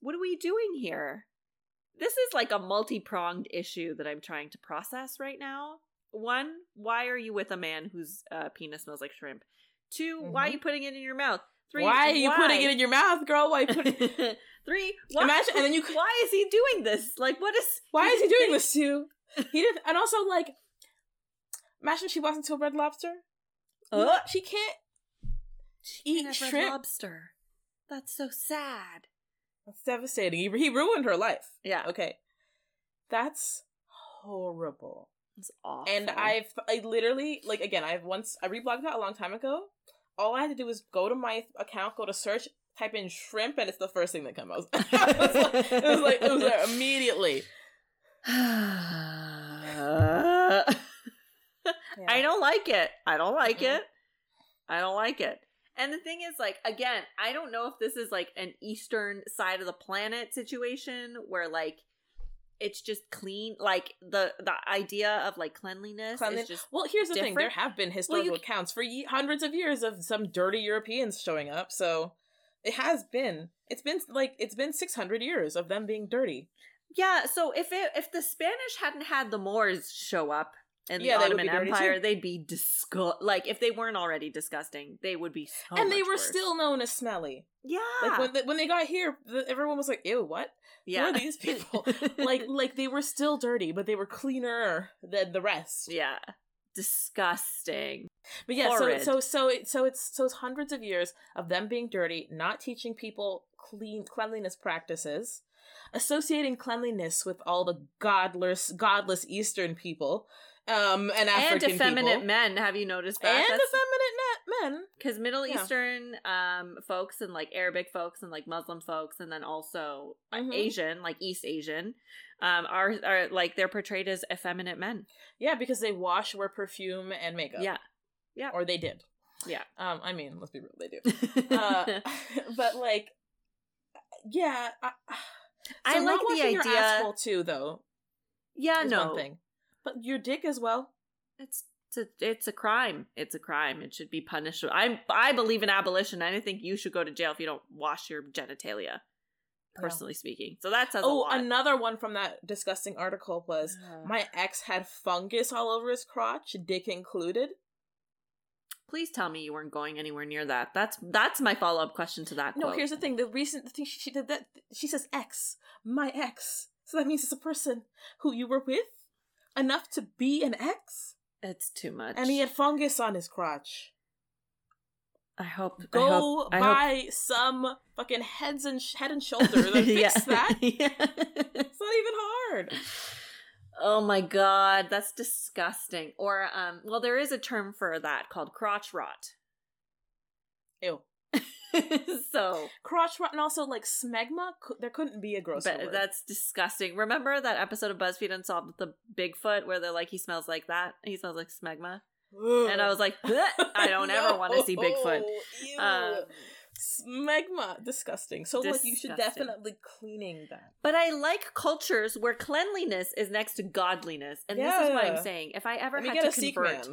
what are we doing here this is like a multi-pronged issue that i'm trying to process right now one why are you with a man whose uh, penis smells like shrimp 2 why are Mhm. you putting it in your mouth three why are you putting it in your mouth, girl? Why put? three why, Imagine- and then you- why is he doing this like what is Why is he doing this to? He did, and also like, imagine she walks into a Red Lobster. Uh, She can't she eat can't have red shrimp. lobster that's so sad That's devastating. He, he ruined her life. yeah Okay, that's horrible. it's awful And I've I literally like again I've once I reblogged that a long time ago. All I had to do was go to my account, go to search, type in shrimp, and it's the first thing that comes out. it was like it was like, it was like immediately. I don't like it. I don't like Mm-mm. it. I don't like it. And the thing is, like, again, I don't know if this is like an eastern side of the planet situation where like it's just clean. Like the the idea of like cleanliness just Well, here's the thing: there have been historical you- accounts for ye- hundreds of years of some dirty Europeans showing up. So it has been. It's been like it's been six hundred years of them being dirty. yeah. So if it if the Spanish hadn't had the Moors show up. The Yeah, would Ottoman Empire, too. they'd be disgust. Like if they weren't already disgusting, they would be so. and they were worse. still known as smelly. yeah, Like when they, when they got here, the, everyone was like, "Ew, what? yeah. Who are these people?" like like they were still dirty, but they were cleaner than the rest. yeah, disgusting. But yeah, Horrid. so so so it, so it's so it's hundreds of years of them being dirty, not teaching people clean cleanliness practices, associating cleanliness with all the godless godless Eastern people, um, and and effeminate people. men. Have you noticed that? and That's- effeminate na- men. because Middle Yeah. Eastern um folks and like Arabic folks and like Muslim folks and then also Mhm. Asian, like East Asian, um, are are like they're portrayed as effeminate men. Yeah, because they wash, wear perfume, and makeup. Yeah. Yeah. Or they did. Yeah. Um, I mean, let's be real, they do. Uh, but like, yeah. I, I like not the idea- asshole too, though. yeah, no, one thing, but your dick as well. it's it's a, it's a crime. It's a crime. It should be punished. I I believe in abolition. I think you should go to jail if you don't wash your genitalia. Personally speaking, so that says a Oh, another one from that disgusting article was Ugh. my ex had fungus all over his crotch, dick included. Please tell me you weren't going anywhere near that. That's that's my follow up question to that. No, quote. here's the thing. The recent the thing she, she did that she says ex, my ex. So that means it's a person who you were with enough to be an ex, it's too much. and he had fungus on his crotch. I hope. I Go hope, I buy some fucking heads and sh- head and shoulders and fix that. Yeah. It's not even hard. oh my god, that's disgusting. Or um, well, there is a term for that called crotch rot. Ew. so, Crotch rot and also like smegma. There couldn't be a grosser but word. that's disgusting. Remember that episode of BuzzFeed Unsolved with the Bigfoot where they're like, he smells like that. He smells like smegma. And I was like, I don't ever want to see Bigfoot. Um, Smegma, disgusting. So like you should definitely cleaning that. But I like cultures where cleanliness is next to godliness. And this is what I'm saying. If I ever had to convert.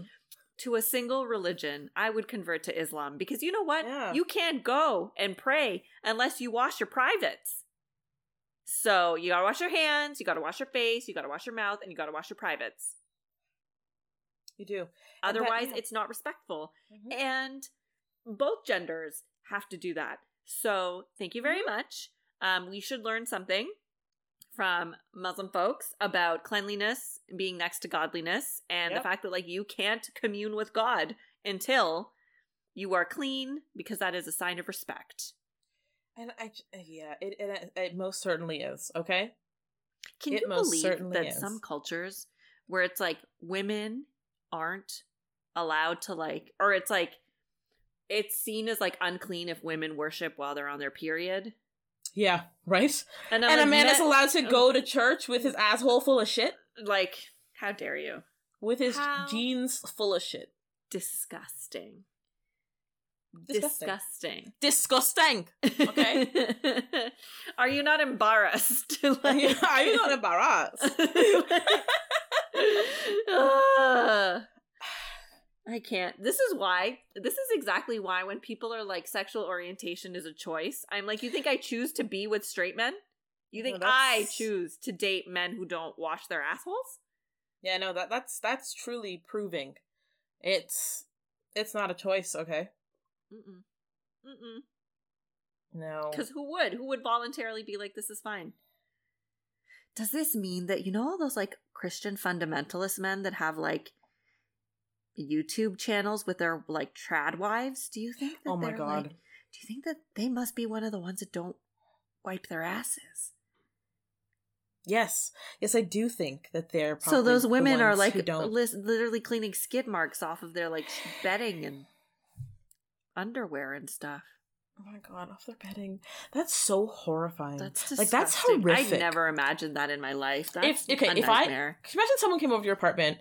To a single religion, I would convert to Islam. Because you know what? Yeah. You can't go and pray unless you wash your privates. So you gotta wash your hands, you gotta wash your face, you gotta wash your mouth, and you gotta wash your privates. You do. That- Otherwise, yeah. it's not respectful. Mhm. And both genders have to do that. So thank you very Mm-hmm. much. Um, we should learn something from Muslim folks about cleanliness being next to godliness and Yep. the fact that like you can't commune with God until you are clean because that is a sign of respect. And I, uh, yeah, it, it it most certainly is. Okay. Can It you most believe certainly that is. some cultures where it's like women aren't allowed to like or it's like it's seen as like unclean if women worship while they're on their period. Yeah. Right. And, and a man "Men- is allowed to go to church with his asshole full of shit, like how dare you? with his How- jeans full of shit. Disgusting. Disgusting. Disgusting. Disgusting. Okay. Are you not embarrassed? Are you, are you not embarrassed? Ugh. Ah. I can't. This is why. This is exactly why when people are like sexual orientation is a choice, I'm like, you think I choose to be with straight men? You think that's- I choose to date men who don't wash their assholes? Yeah, no, that that's that's truly proving it's it's not a choice, okay? Mm-mm. Mm-mm. No. Because who would? Who would voluntarily be like, this is fine? Does this mean that, you know, all those like Christian fundamentalist men that have like YouTube channels with their like trad wives? Do you think that Oh my God. like- do you think that they must be one of the ones that don't wipe their asses? Yes. Yes, I do think that they're So those women are like literally cleaning skid marks off of their like bedding and underwear and stuff. Oh my god, off their bedding. That's so horrifying. That's like that's horrific. I never imagined that in my life. That's If- okay, if I- Can you imagine someone came over to your apartment,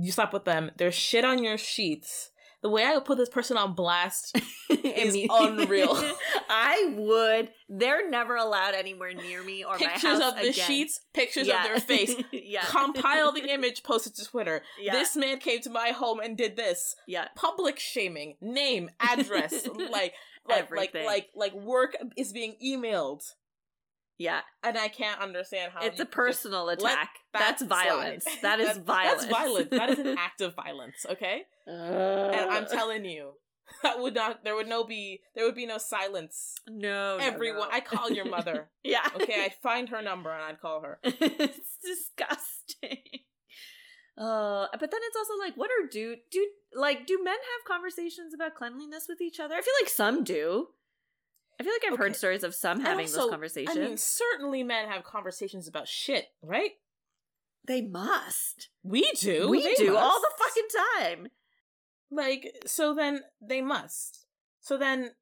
you slept with them, there's shit on your sheets. The way I would put this person on blast is unreal. I would. They're never allowed anywhere near me or pictures my house of the again. sheets, pictures Yeah. of their face. yeah. Compile the image, post it to Twitter. Yeah. This man came to my home and did this. Yeah. Public shaming, name, address, like like like like like work is being emailed. Yeah. And I can't understand how It's a personal attack. that That's violence. slide. That is violence. That's violence. That is an act of violence, okay? And I'm telling you, that would not there would no be there would be no silence. no, no, Everyone no. I call your mother. yeah. Okay, I'd find her number and I'd call her. it's disgusting. Uh, but then it's also like, what are do do like do men have conversations about cleanliness with each other? I feel like some do. I feel like I've heard stories of some having also, those conversations. I mean, certainly men have conversations about shit, right? they must. We do. we They do all the fucking time. Like, so then they must. So then,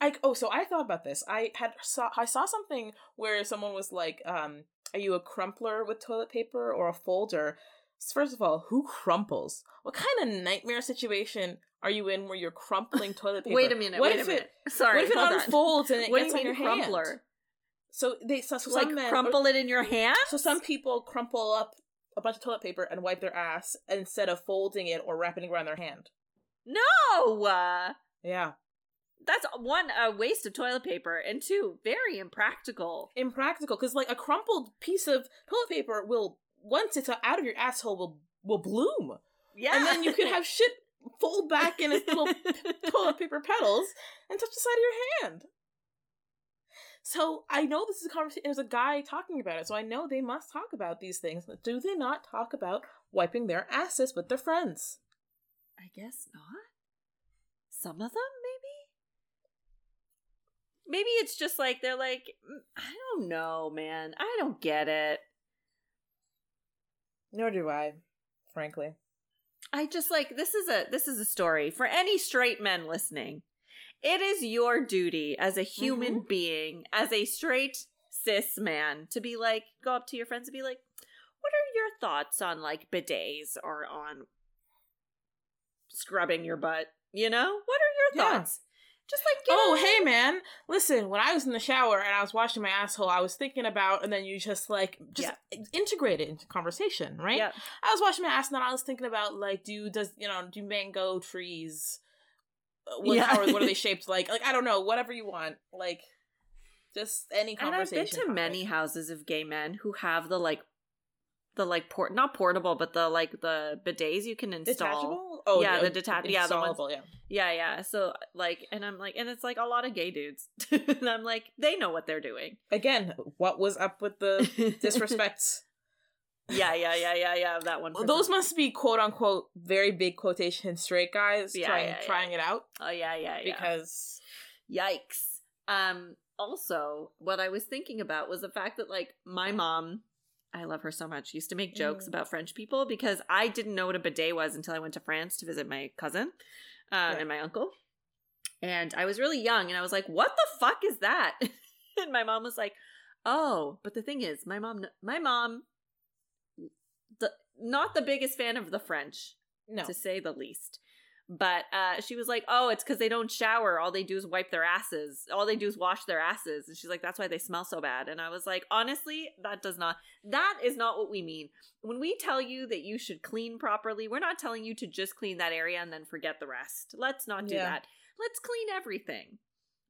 I oh, so I thought about this. I had saw I saw something where someone was like, um, "Are you a crumpler with toilet paper or a folder?" First of all, who crumples? What kind of nightmare situation are you in where you're crumpling toilet paper? Wait a minute. What wait if a minute. It, Sorry. what if it hold on. unfolds and it What do gets you on mean your hand? crumpler? So they so, so like some men crumple it in your hand? so some people crumple up a bunch of toilet paper and wipe their ass instead of folding it or wrapping it around their hand. No. Uh, Yeah. that's one a waste of toilet paper, and two very impractical. Impractical because like a crumpled piece of toilet paper will once it's out of your asshole will will bloom. Yeah, And then you could have shit fold back in its little toilet paper petals and touch the side of your hand. So I know this is a conversation. There's a guy talking about it, so I know they must talk about these things. But do they not talk about wiping their asses with their friends? I guess not. Some of them, maybe. Maybe it's just like they're like, "Mm, I don't know, man. I don't get it. Nor do I, frankly. I just like this is a this is a story for any straight men listening. It is your duty as a human mm-hmm. being, as a straight cis man, to be like go up to your friends and be like, "What are your thoughts on like bidets or on scrubbing your butt?" You know, what are your Yeah. thoughts? Just like Oh, hey man, listen, when I was in the shower and I was washing my asshole, I was thinking about, and then you just like, just integrate it into conversation, right? Yeah. I was washing my ass and then I was thinking about, like, do, does, you know, do mango trees, uh, what, Yeah. are, what are they shaped like? Like, I don't know, whatever you want. Like, just any And I've conversation. been to many houses of gay men who have the like the like port not portable, but the like the bidets you can install. Detachable? Oh, Yeah, no, the detach- yeah, the ones- yeah. Yeah, yeah. So like, and I'm like, and it's like a lot of gay dudes, and I'm like, they know what they're doing. Again, what was up with the disrespect? yeah, yeah, yeah, yeah, yeah. That one. Well. Those must be quote unquote very big quotation straight guys Yeah, trying yeah, yeah. trying it out Oh yeah, yeah, yeah. because Yikes. Um also, what I was thinking about was the fact that like my mom, I love her so much, used to make jokes Mm. about French people because I didn't know what a bidet was until I went to France to visit my cousin um, and my uncle. And I was really young and I was like, "What the fuck is that?" and my mom was like, "Oh, but the thing is, my mom my mom the not the biggest fan of the French no. to say the least. But uh, she was like, "Oh, it's because they don't shower. All they do is wipe their asses. All they do is wash their asses." And she's like, "That's why they smell so bad." And I was like, "Honestly, that does not. That is not what we mean. When we tell you that you should clean properly, we're not telling you to just clean that area and then forget the rest. Let's not do Yeah. that. Let's clean everything.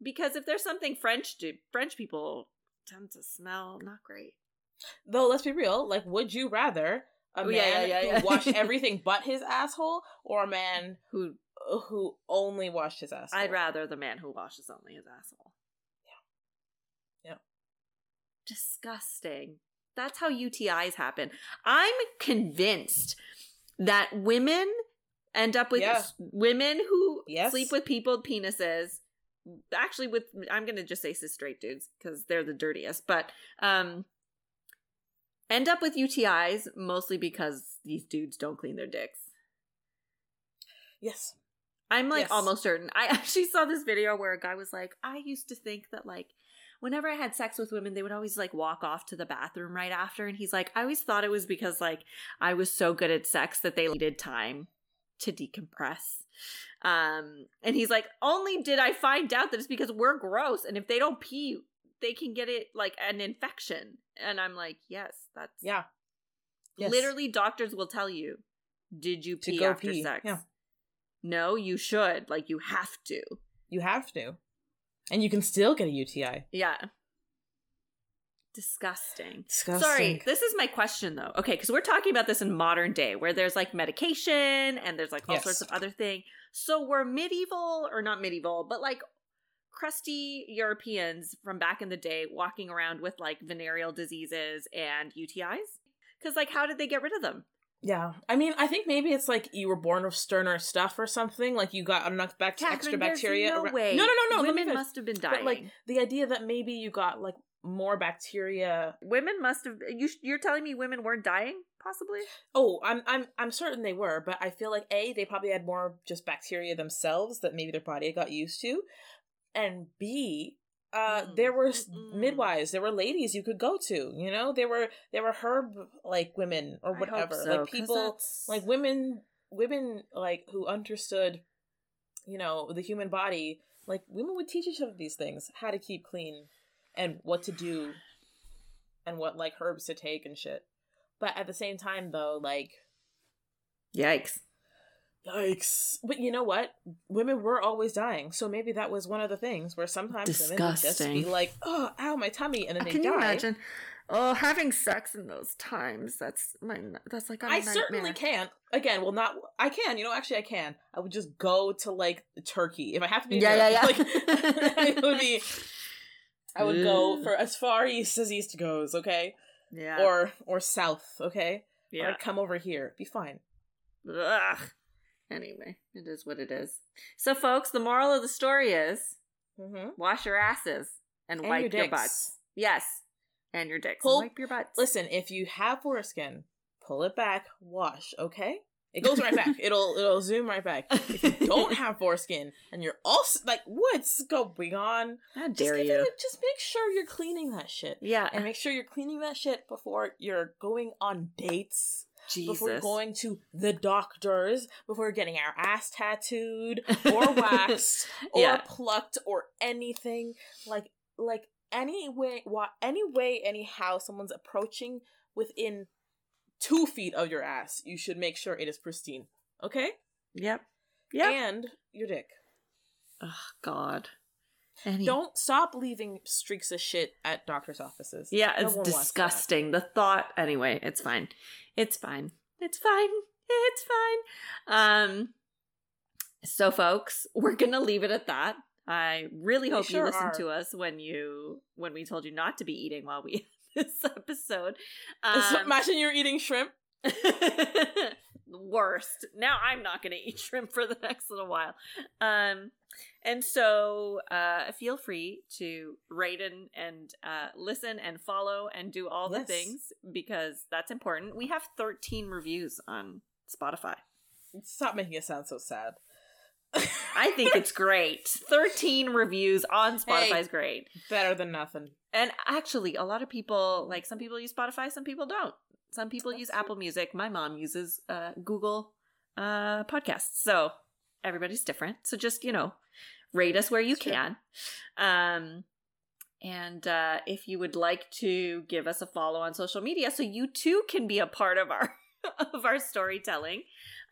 Because if there's something French do, French people tend to smell not great. Though let's be real, like would you rather a Oh, man yeah, yeah, yeah, who washed everything but his asshole or a man Who who only washed his asshole? I'd rather the man who washes only his asshole. Yeah. Yeah. Disgusting. That's how UTIs happen. I'm convinced that women end up with Yeah. women who Yes. sleep with people penises. Actually, with I'm gonna just say cis straight dudes because they're the dirtiest, but um, end up with UTIs mostly because these dudes don't clean their dicks. Yes. I'm like Yes. almost certain. I actually saw this video where a guy was like, I used to think that like whenever I had sex with women, they would always like walk off to the bathroom right after. And he's like, I always thought it was because like I was so good at sex that they needed time to decompress. Um, and he's like, only did I find out that it's because we're gross, and if they don't pee, they can get it like an infection. And I'm like, yes, that's Yeah. Yes. literally doctors will tell you, did you pee after pee, sex? yeah. No, you should. Like you have to. You have to. And you can still get a UTI. Yeah. Disgusting. Disgusting. Sorry, this is my question though. Okay, because we're talking about this in modern day where there's like medication and there's like all Yes. sorts of other thing. So we're medieval or not medieval, but like crusty Europeans from back in the day walking around with like venereal diseases and UTIs. Because like, how did they get rid of them? Yeah. I mean, I think maybe it's like you were born with sterner stuff or something. Like you got enough bac- extra Catherine, there's bacteria. No around- way. No, no, no, no. Women must have been dying. But like the idea that maybe you got like more bacteria. Women must have. You, you're telling me women weren't dying, possibly? Oh, I'm I'm I'm certain they were, but I feel like a they probably had more just bacteria themselves that maybe their body got used to, and b uh Mm, there were mm-mm. midwives there were ladies you could go to you know there were there were herb like women or whatever so, like people like women women like who understood you know the human body like women would teach each other these things how to keep clean and what to do and what like herbs to take and shit but at the same time though like Yikes. Yikes but you know what women were always dying so maybe that was one of the things where sometimes women would just be Disgusting. like oh ow my tummy and then they Can die you imagine? Oh, having sex in those times. That's my. That's like a I certainly nightmare. can. Again, well, not I can. You know, actually, I can. I would just go to like Turkey if I have to be. in Yeah, yeah, yeah. Like, it would be. I would go for as far east as east goes. Okay, Yeah. or or south. Okay, or yeah. I'd come over here. Be fine. Ugh. Anyway, it is what it is. So, folks, the moral of the story is Mm-hmm. wash your asses and, And wipe your your, butts. Yes, and your dicks. Pull- and wipe your butts. Listen, if you have foreskin, pull it back, wash. Okay, it goes right back. It'll it'll zoom right back. If you don't have foreskin and you're also like, what's going on? How dare give you? it just make sure you're cleaning that shit. yeah. and make sure you're cleaning that shit before you're going on dates, Jesus. before going to the doctors, before getting our ass tattooed or waxed or plucked or anything like like any way wa- any way anyhow someone's approaching within two feet of your ass you should make sure it is pristine okay Yep. Yep. and your dick oh, God. Any- don't stop leaving streaks of shit at doctors offices Yeah, No it's disgusting. The thought. Anyway, it's fine. It's fine. It's fine. It's fine. Um. So, folks, we're gonna leave it at that. I really hope sure you listened are. to us when you when we told you not to be eating while we this episode. So Um, imagine you're eating shrimp worst. Now I'm not going to eat shrimp for the next little while. Um, and so uh, feel free to rate and, and uh, listen and follow and do all the Yes. things because that's important. We have 13 reviews on Spotify. Stop making it sound so sad. I think it's great. 13 reviews on Spotify Hey. is great. better than nothing. And actually, a lot of people, like some people use Spotify, some people don't. Some people That's use true. Apple Music. My mom uses uh, Google uh, Podcasts. So everybody's different. So just, you know, rate us where you can. Um, and uh, if you would like to give us a follow on social media so you too can be a part of our of our storytelling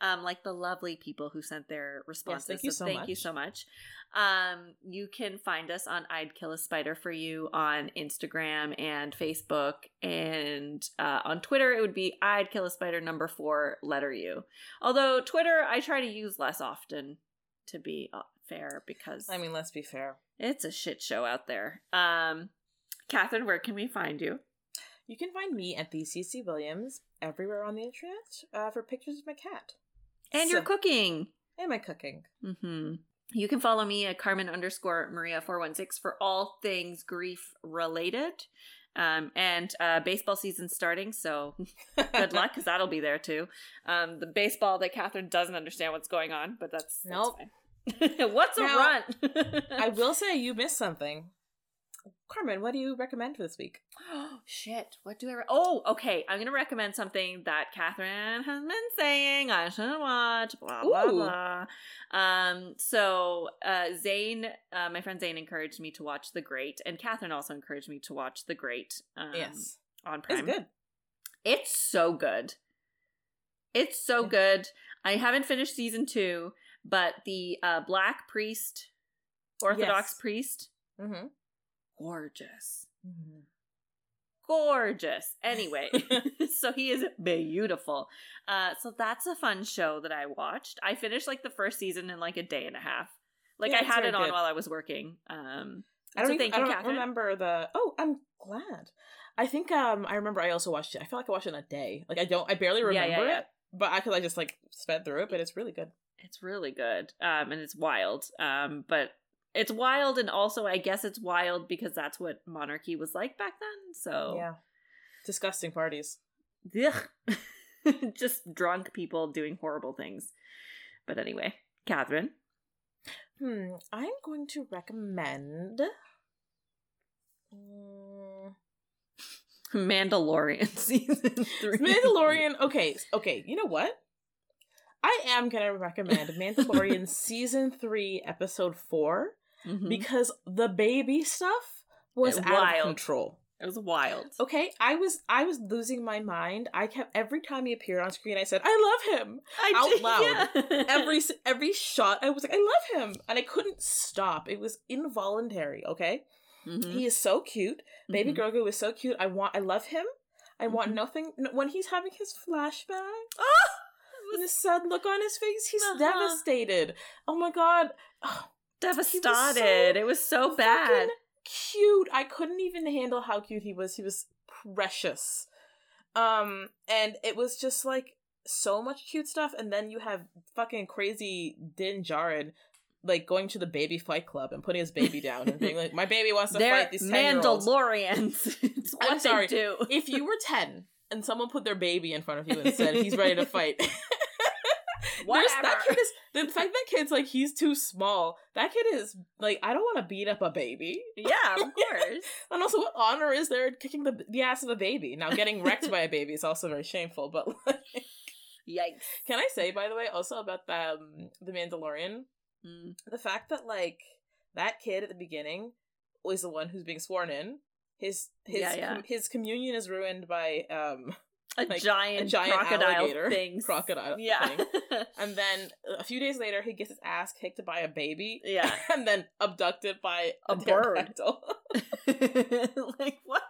um, like the lovely people who sent their responses thank you so thank you much. so much um, you can find us on i'd kill a spider for you on instagram and facebook and uh, on twitter it would be i'd kill a spider number four letter u although twitter i try to use less often to be uh, fair because I mean, let's be fair. it's a shit show out there. Um, Catherine, where can we find you? You can find me at the CC Williams everywhere on the internet uh, for pictures of my cat And your So- cooking. Am I cooking. Mm-hmm. You can follow me at Carmen underscore Maria four one six for all things grief related. Um, and uh, baseball season starting, so good luck because that'll be there too. Um, the baseball that Catherine doesn't understand what's going on, but that's, that's Nope. fine. what's a run? I will say you missed something. Carmen, what do you recommend for this week? Oh shit! What do I? Re- oh, okay. I'm gonna recommend something that Catherine has been saying I should watch. Blah blah Ooh. blah. Um. So, uh, Zane, uh, my friend Zane, encouraged me to watch The Great, and Catherine also encouraged me to watch The Great. Um, yes, on Prime. it's good. It's so good. It's so good. I haven't finished season two, but the uh, Black priest, Orthodox Yes. priest, Mm-hmm. Gorgeous gorgeous. Anyway, so he is beautiful. Uh, so that's a fun show that I watched. I finished like the first season in like a day and a half. Like Yeah, I had it on good. while I was working. Um, I don't, so even, I don't Catherine. remember the. Oh, I'm glad. I think um I remember I also watched it. I feel like I watched it in a day. Like I don't. I barely remember yeah, yeah. it, but I could I just like sped through it. But it's really good. It's really good. Um, and it's wild. Um, but it's wild, and also I guess it's wild because that's what monarchy was like back then. So Yeah. Disgusting parties. Ugh. just drunk people doing horrible things. But anyway, Catherine. Hmm. I'm going to recommend. Mm, Mandalorian season three. Mandalorian. Okay, okay. You know what? I am gonna recommend Mandalorian season three, episode four, Mhm. because the baby stuff was Uh, out wild. of control. It was wild. Okay, I was I was losing my mind. I kept every time he appeared on screen, I said, "I love him." I out did- loud. yeah. Every every shot, I was like, "I love him," and I couldn't stop. It was involuntary. Okay, Mhm. he is so cute. Baby Mhm. Grogu is so cute. I want. I love him. I want Mhm. nothing when he's having his flashback. Ah! And the sad look on his face, he's Uh-huh. devastated. Oh my god, oh, Devastated. it was so bad. cute. I couldn't even handle how cute he was. He was precious. Um, and it was just like so much cute stuff. And then you have fucking crazy Din Djarin like going to the baby fight club and putting his baby down and being like, "My baby wants to They're fight these 10 Mandalorians. it's what I'm sorry. do. If you were ten and someone put their baby in front of you and said he's ready to fight. There's, that Whatever. kid is the fact that kid's like he's too small. That kid is like I don't want to beat up a baby. yeah, of course. And also, what honor is there kicking the the ass of a baby? Now, getting wrecked by a baby is also very shameful. But like, Yikes. can I say, by the way, also about the um, the Mandalorian, Mm. the fact that like that kid at the beginning was the one who's being sworn in. His his Yeah, yeah. com- his communion is ruined by um A Like, giant, a giant crocodile thing. crocodile Yeah. thing. and then a few days later he gets his ass kicked by a baby yeah. and then abducted by A a, bird. like what?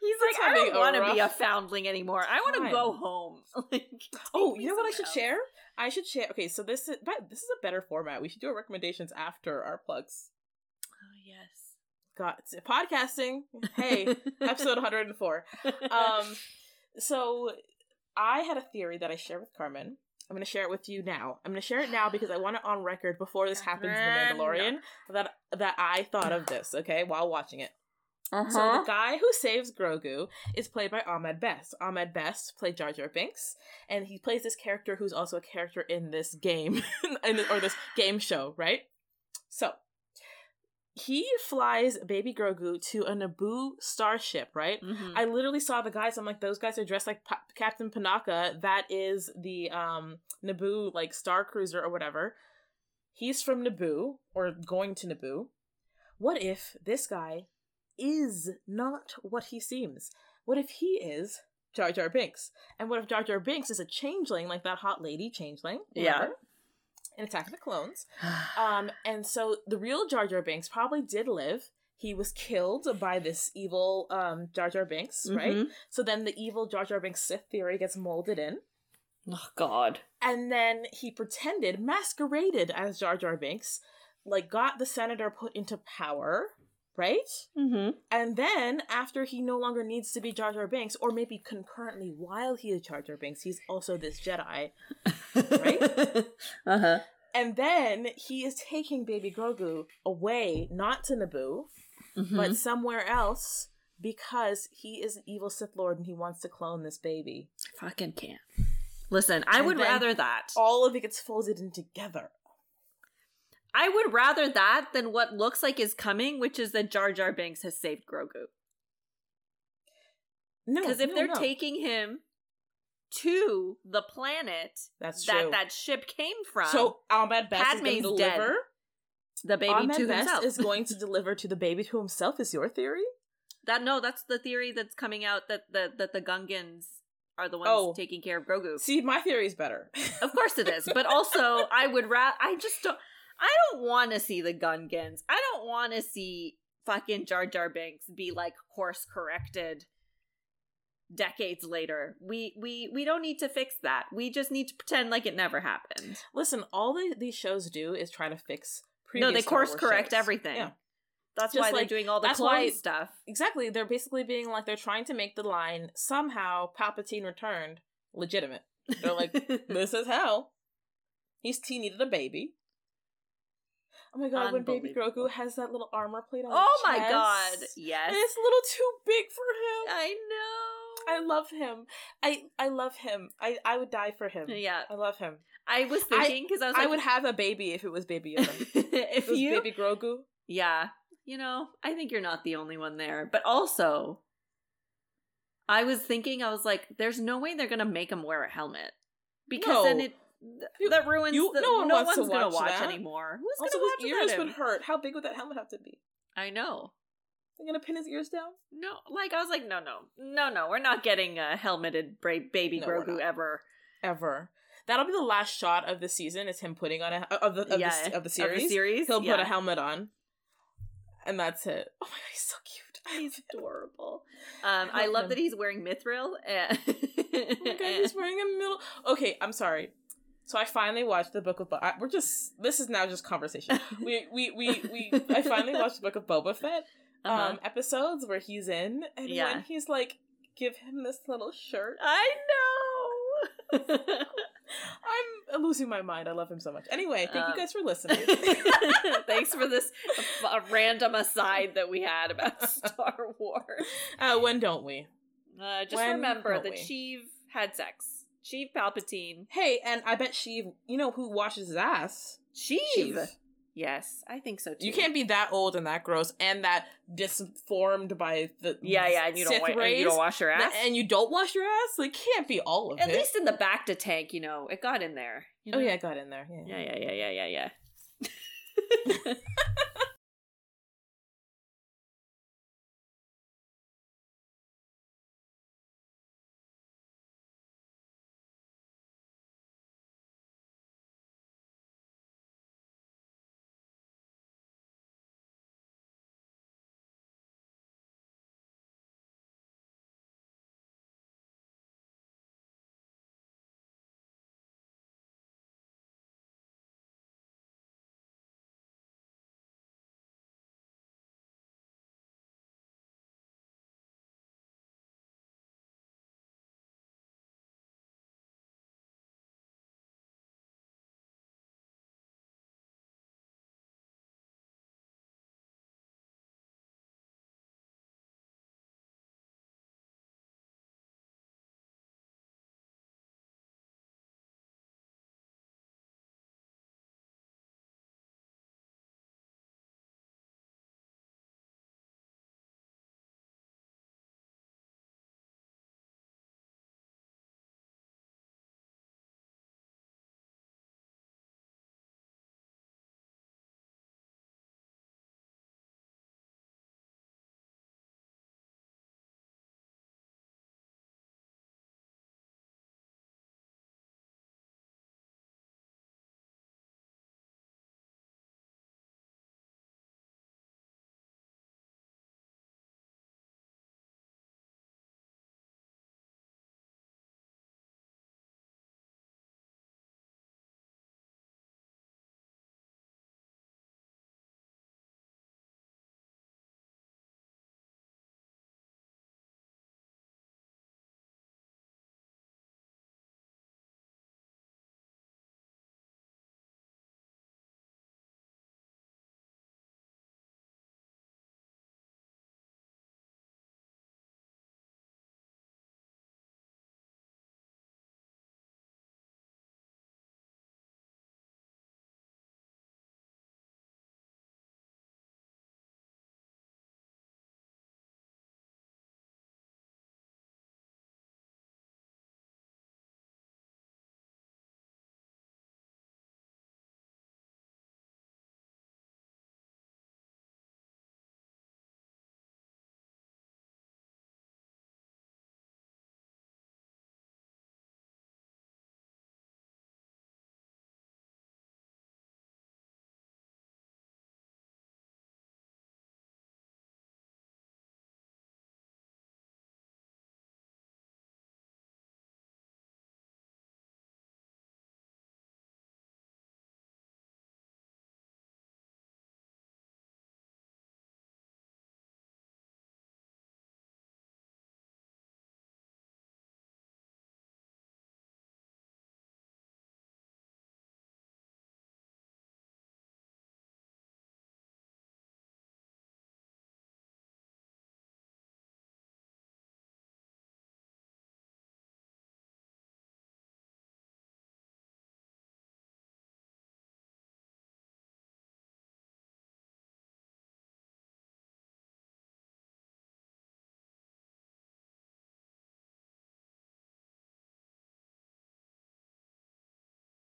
He's That's like, I don't want to be a foundling anymore. I want to go home. like, Oh, you know what I should somewhere share? I should share. Okay, so this is but this is a better format. We should do our recommendations after our plugs. else. Got it's podcasting. Hey, episode 104. Um, so I had a theory that I shared with Carmen. I'm going to share it with you now. I'm going to share it now because I want it on record before this happens in The Mandalorian that that I thought of this. Okay, while watching it. uh-huh. So the guy who saves Grogu is played by Ahmed Best. Ahmed Best played Jar Jar Binks, and he plays this character who's also a character in this game, in the- or this game show, right? So he flies baby Grogu to a Naboo starship, right? Mhm. I literally saw the guys. I'm like, those guys are dressed like Pa- Captain Panaka. That is the um Naboo like star cruiser or whatever. He's from Naboo or going to Naboo. What if this guy is not what he seems? What if he is Jar Jar Binks? And what if Jar Jar Binks is a changeling like that hot lady changeling? Yeah. In Attack of the Clones. Um, and so the real Jar Jar Binks probably did live. He was killed by this evil um Jar Jar Binks, right? Mhm. So then the evil Jar Jar Binks Sith theory gets molded in. Oh God. And then he pretended, masqueraded as Jar Jar Binks, like got the senator put into power, right? Mm-hmm. And then after he no longer needs to be Jar Jar Binks, or maybe concurrently while he is Jar Jar Binks, he's also this Jedi. Right? uh huh. And then he is taking baby Grogu away, not to Naboo, Mm-hmm. but somewhere else because he is an evil Sith Lord and he wants to clone this baby. fucking can't. Listen, I And would rather that. All of it gets folded in together. I would rather that than what looks like is coming, which is that Jar Jar Binks has saved Grogu. No, Because if no, they're no. taking him to the planet that's that true. that ship came from, so Ahmed Best is going to deliver. the baby Ahmed to Best himself. is going to deliver to the baby to himself. Is your theory? that no, that's the theory that's coming out that the that the Gungans are the ones Oh. taking care of Grogu. See, my theory is better. Of course it is, but also I would rather. I just don't. I don't want to see the Gungans. I don't want to see fucking Jar Jar Binks be like course corrected decades later. We we we don't need to fix that. We just need to pretend like it never happened. Listen, all the, these shows do is try to fix. no, they course correct shows. everything. Yeah, That's Just why they're doing all the why- stuff. exactly. They're basically being like they're trying to make the line somehow Palpatine returned legitimate. They're like, this is how. He's he needed a baby. Oh my god, when Baby. Grogu has that little armor plate on Oh my chest, god. Yes. And it's a little too big for him. I know. I love him. I I love him. I I would die for him. Yeah. I love him. I was thinking because I, was like, I would have a baby if it was Baby Yoda. if if it was you Baby Grogu. Yeah. You know, I think you're not the only one there. But also, I was thinking, I was like, there's no way they're going to make him wear a helmet. Because then it. Th- that ruins you- the, no one wants to one's gonna watch watch that. anymore. Who's Also, gonna his watch ears that? would hurt. How big would that helmet have to be? I know. They're gonna pin his ears down? No, like I was like, no, no, no, no. We're not getting a helmeted bra- baby No, Grogu ever. Ever. That'll be the last shot of the season. Is him putting on a of the of, yeah, the, of the series. series. He'll yeah. put a helmet on, and that's it. Oh my god, he's so cute. He's adorable. Um, I love love him. that he's wearing mithril. And Oh my god, he's wearing a mithril. Okay, I'm sorry. So I finally watched the Book of. Bo- I, we're just. This is now just conversation. we we we we. I finally watched the Book of Boba Fett Uh-huh. um episodes where he's in, and Yeah. when he's like, give him this little shirt. I know. I'm losing my mind. I love him so much. Anyway, thank Um, you guys for listening. Thanks for this uh, random aside that we had about Star Wars. uh, when don't we? Uh, just When remember that? Sheev had sex. Sheev Palpatine. Hey, and I bet Sheev. You know who washes his ass? Sheev. Sheev. Yes, I think so too. You can't be that old and that gross and that disformed by the Yeah, yeah, and you don't, Sith wa- and rays. you don't wash your ass. and you don't wash your ass. Like, can't be all of At it. At least in the bacta tank, you know, it got in there. you oh yeah, it got in there. Yeah. yeah, yeah, yeah, yeah, yeah, yeah.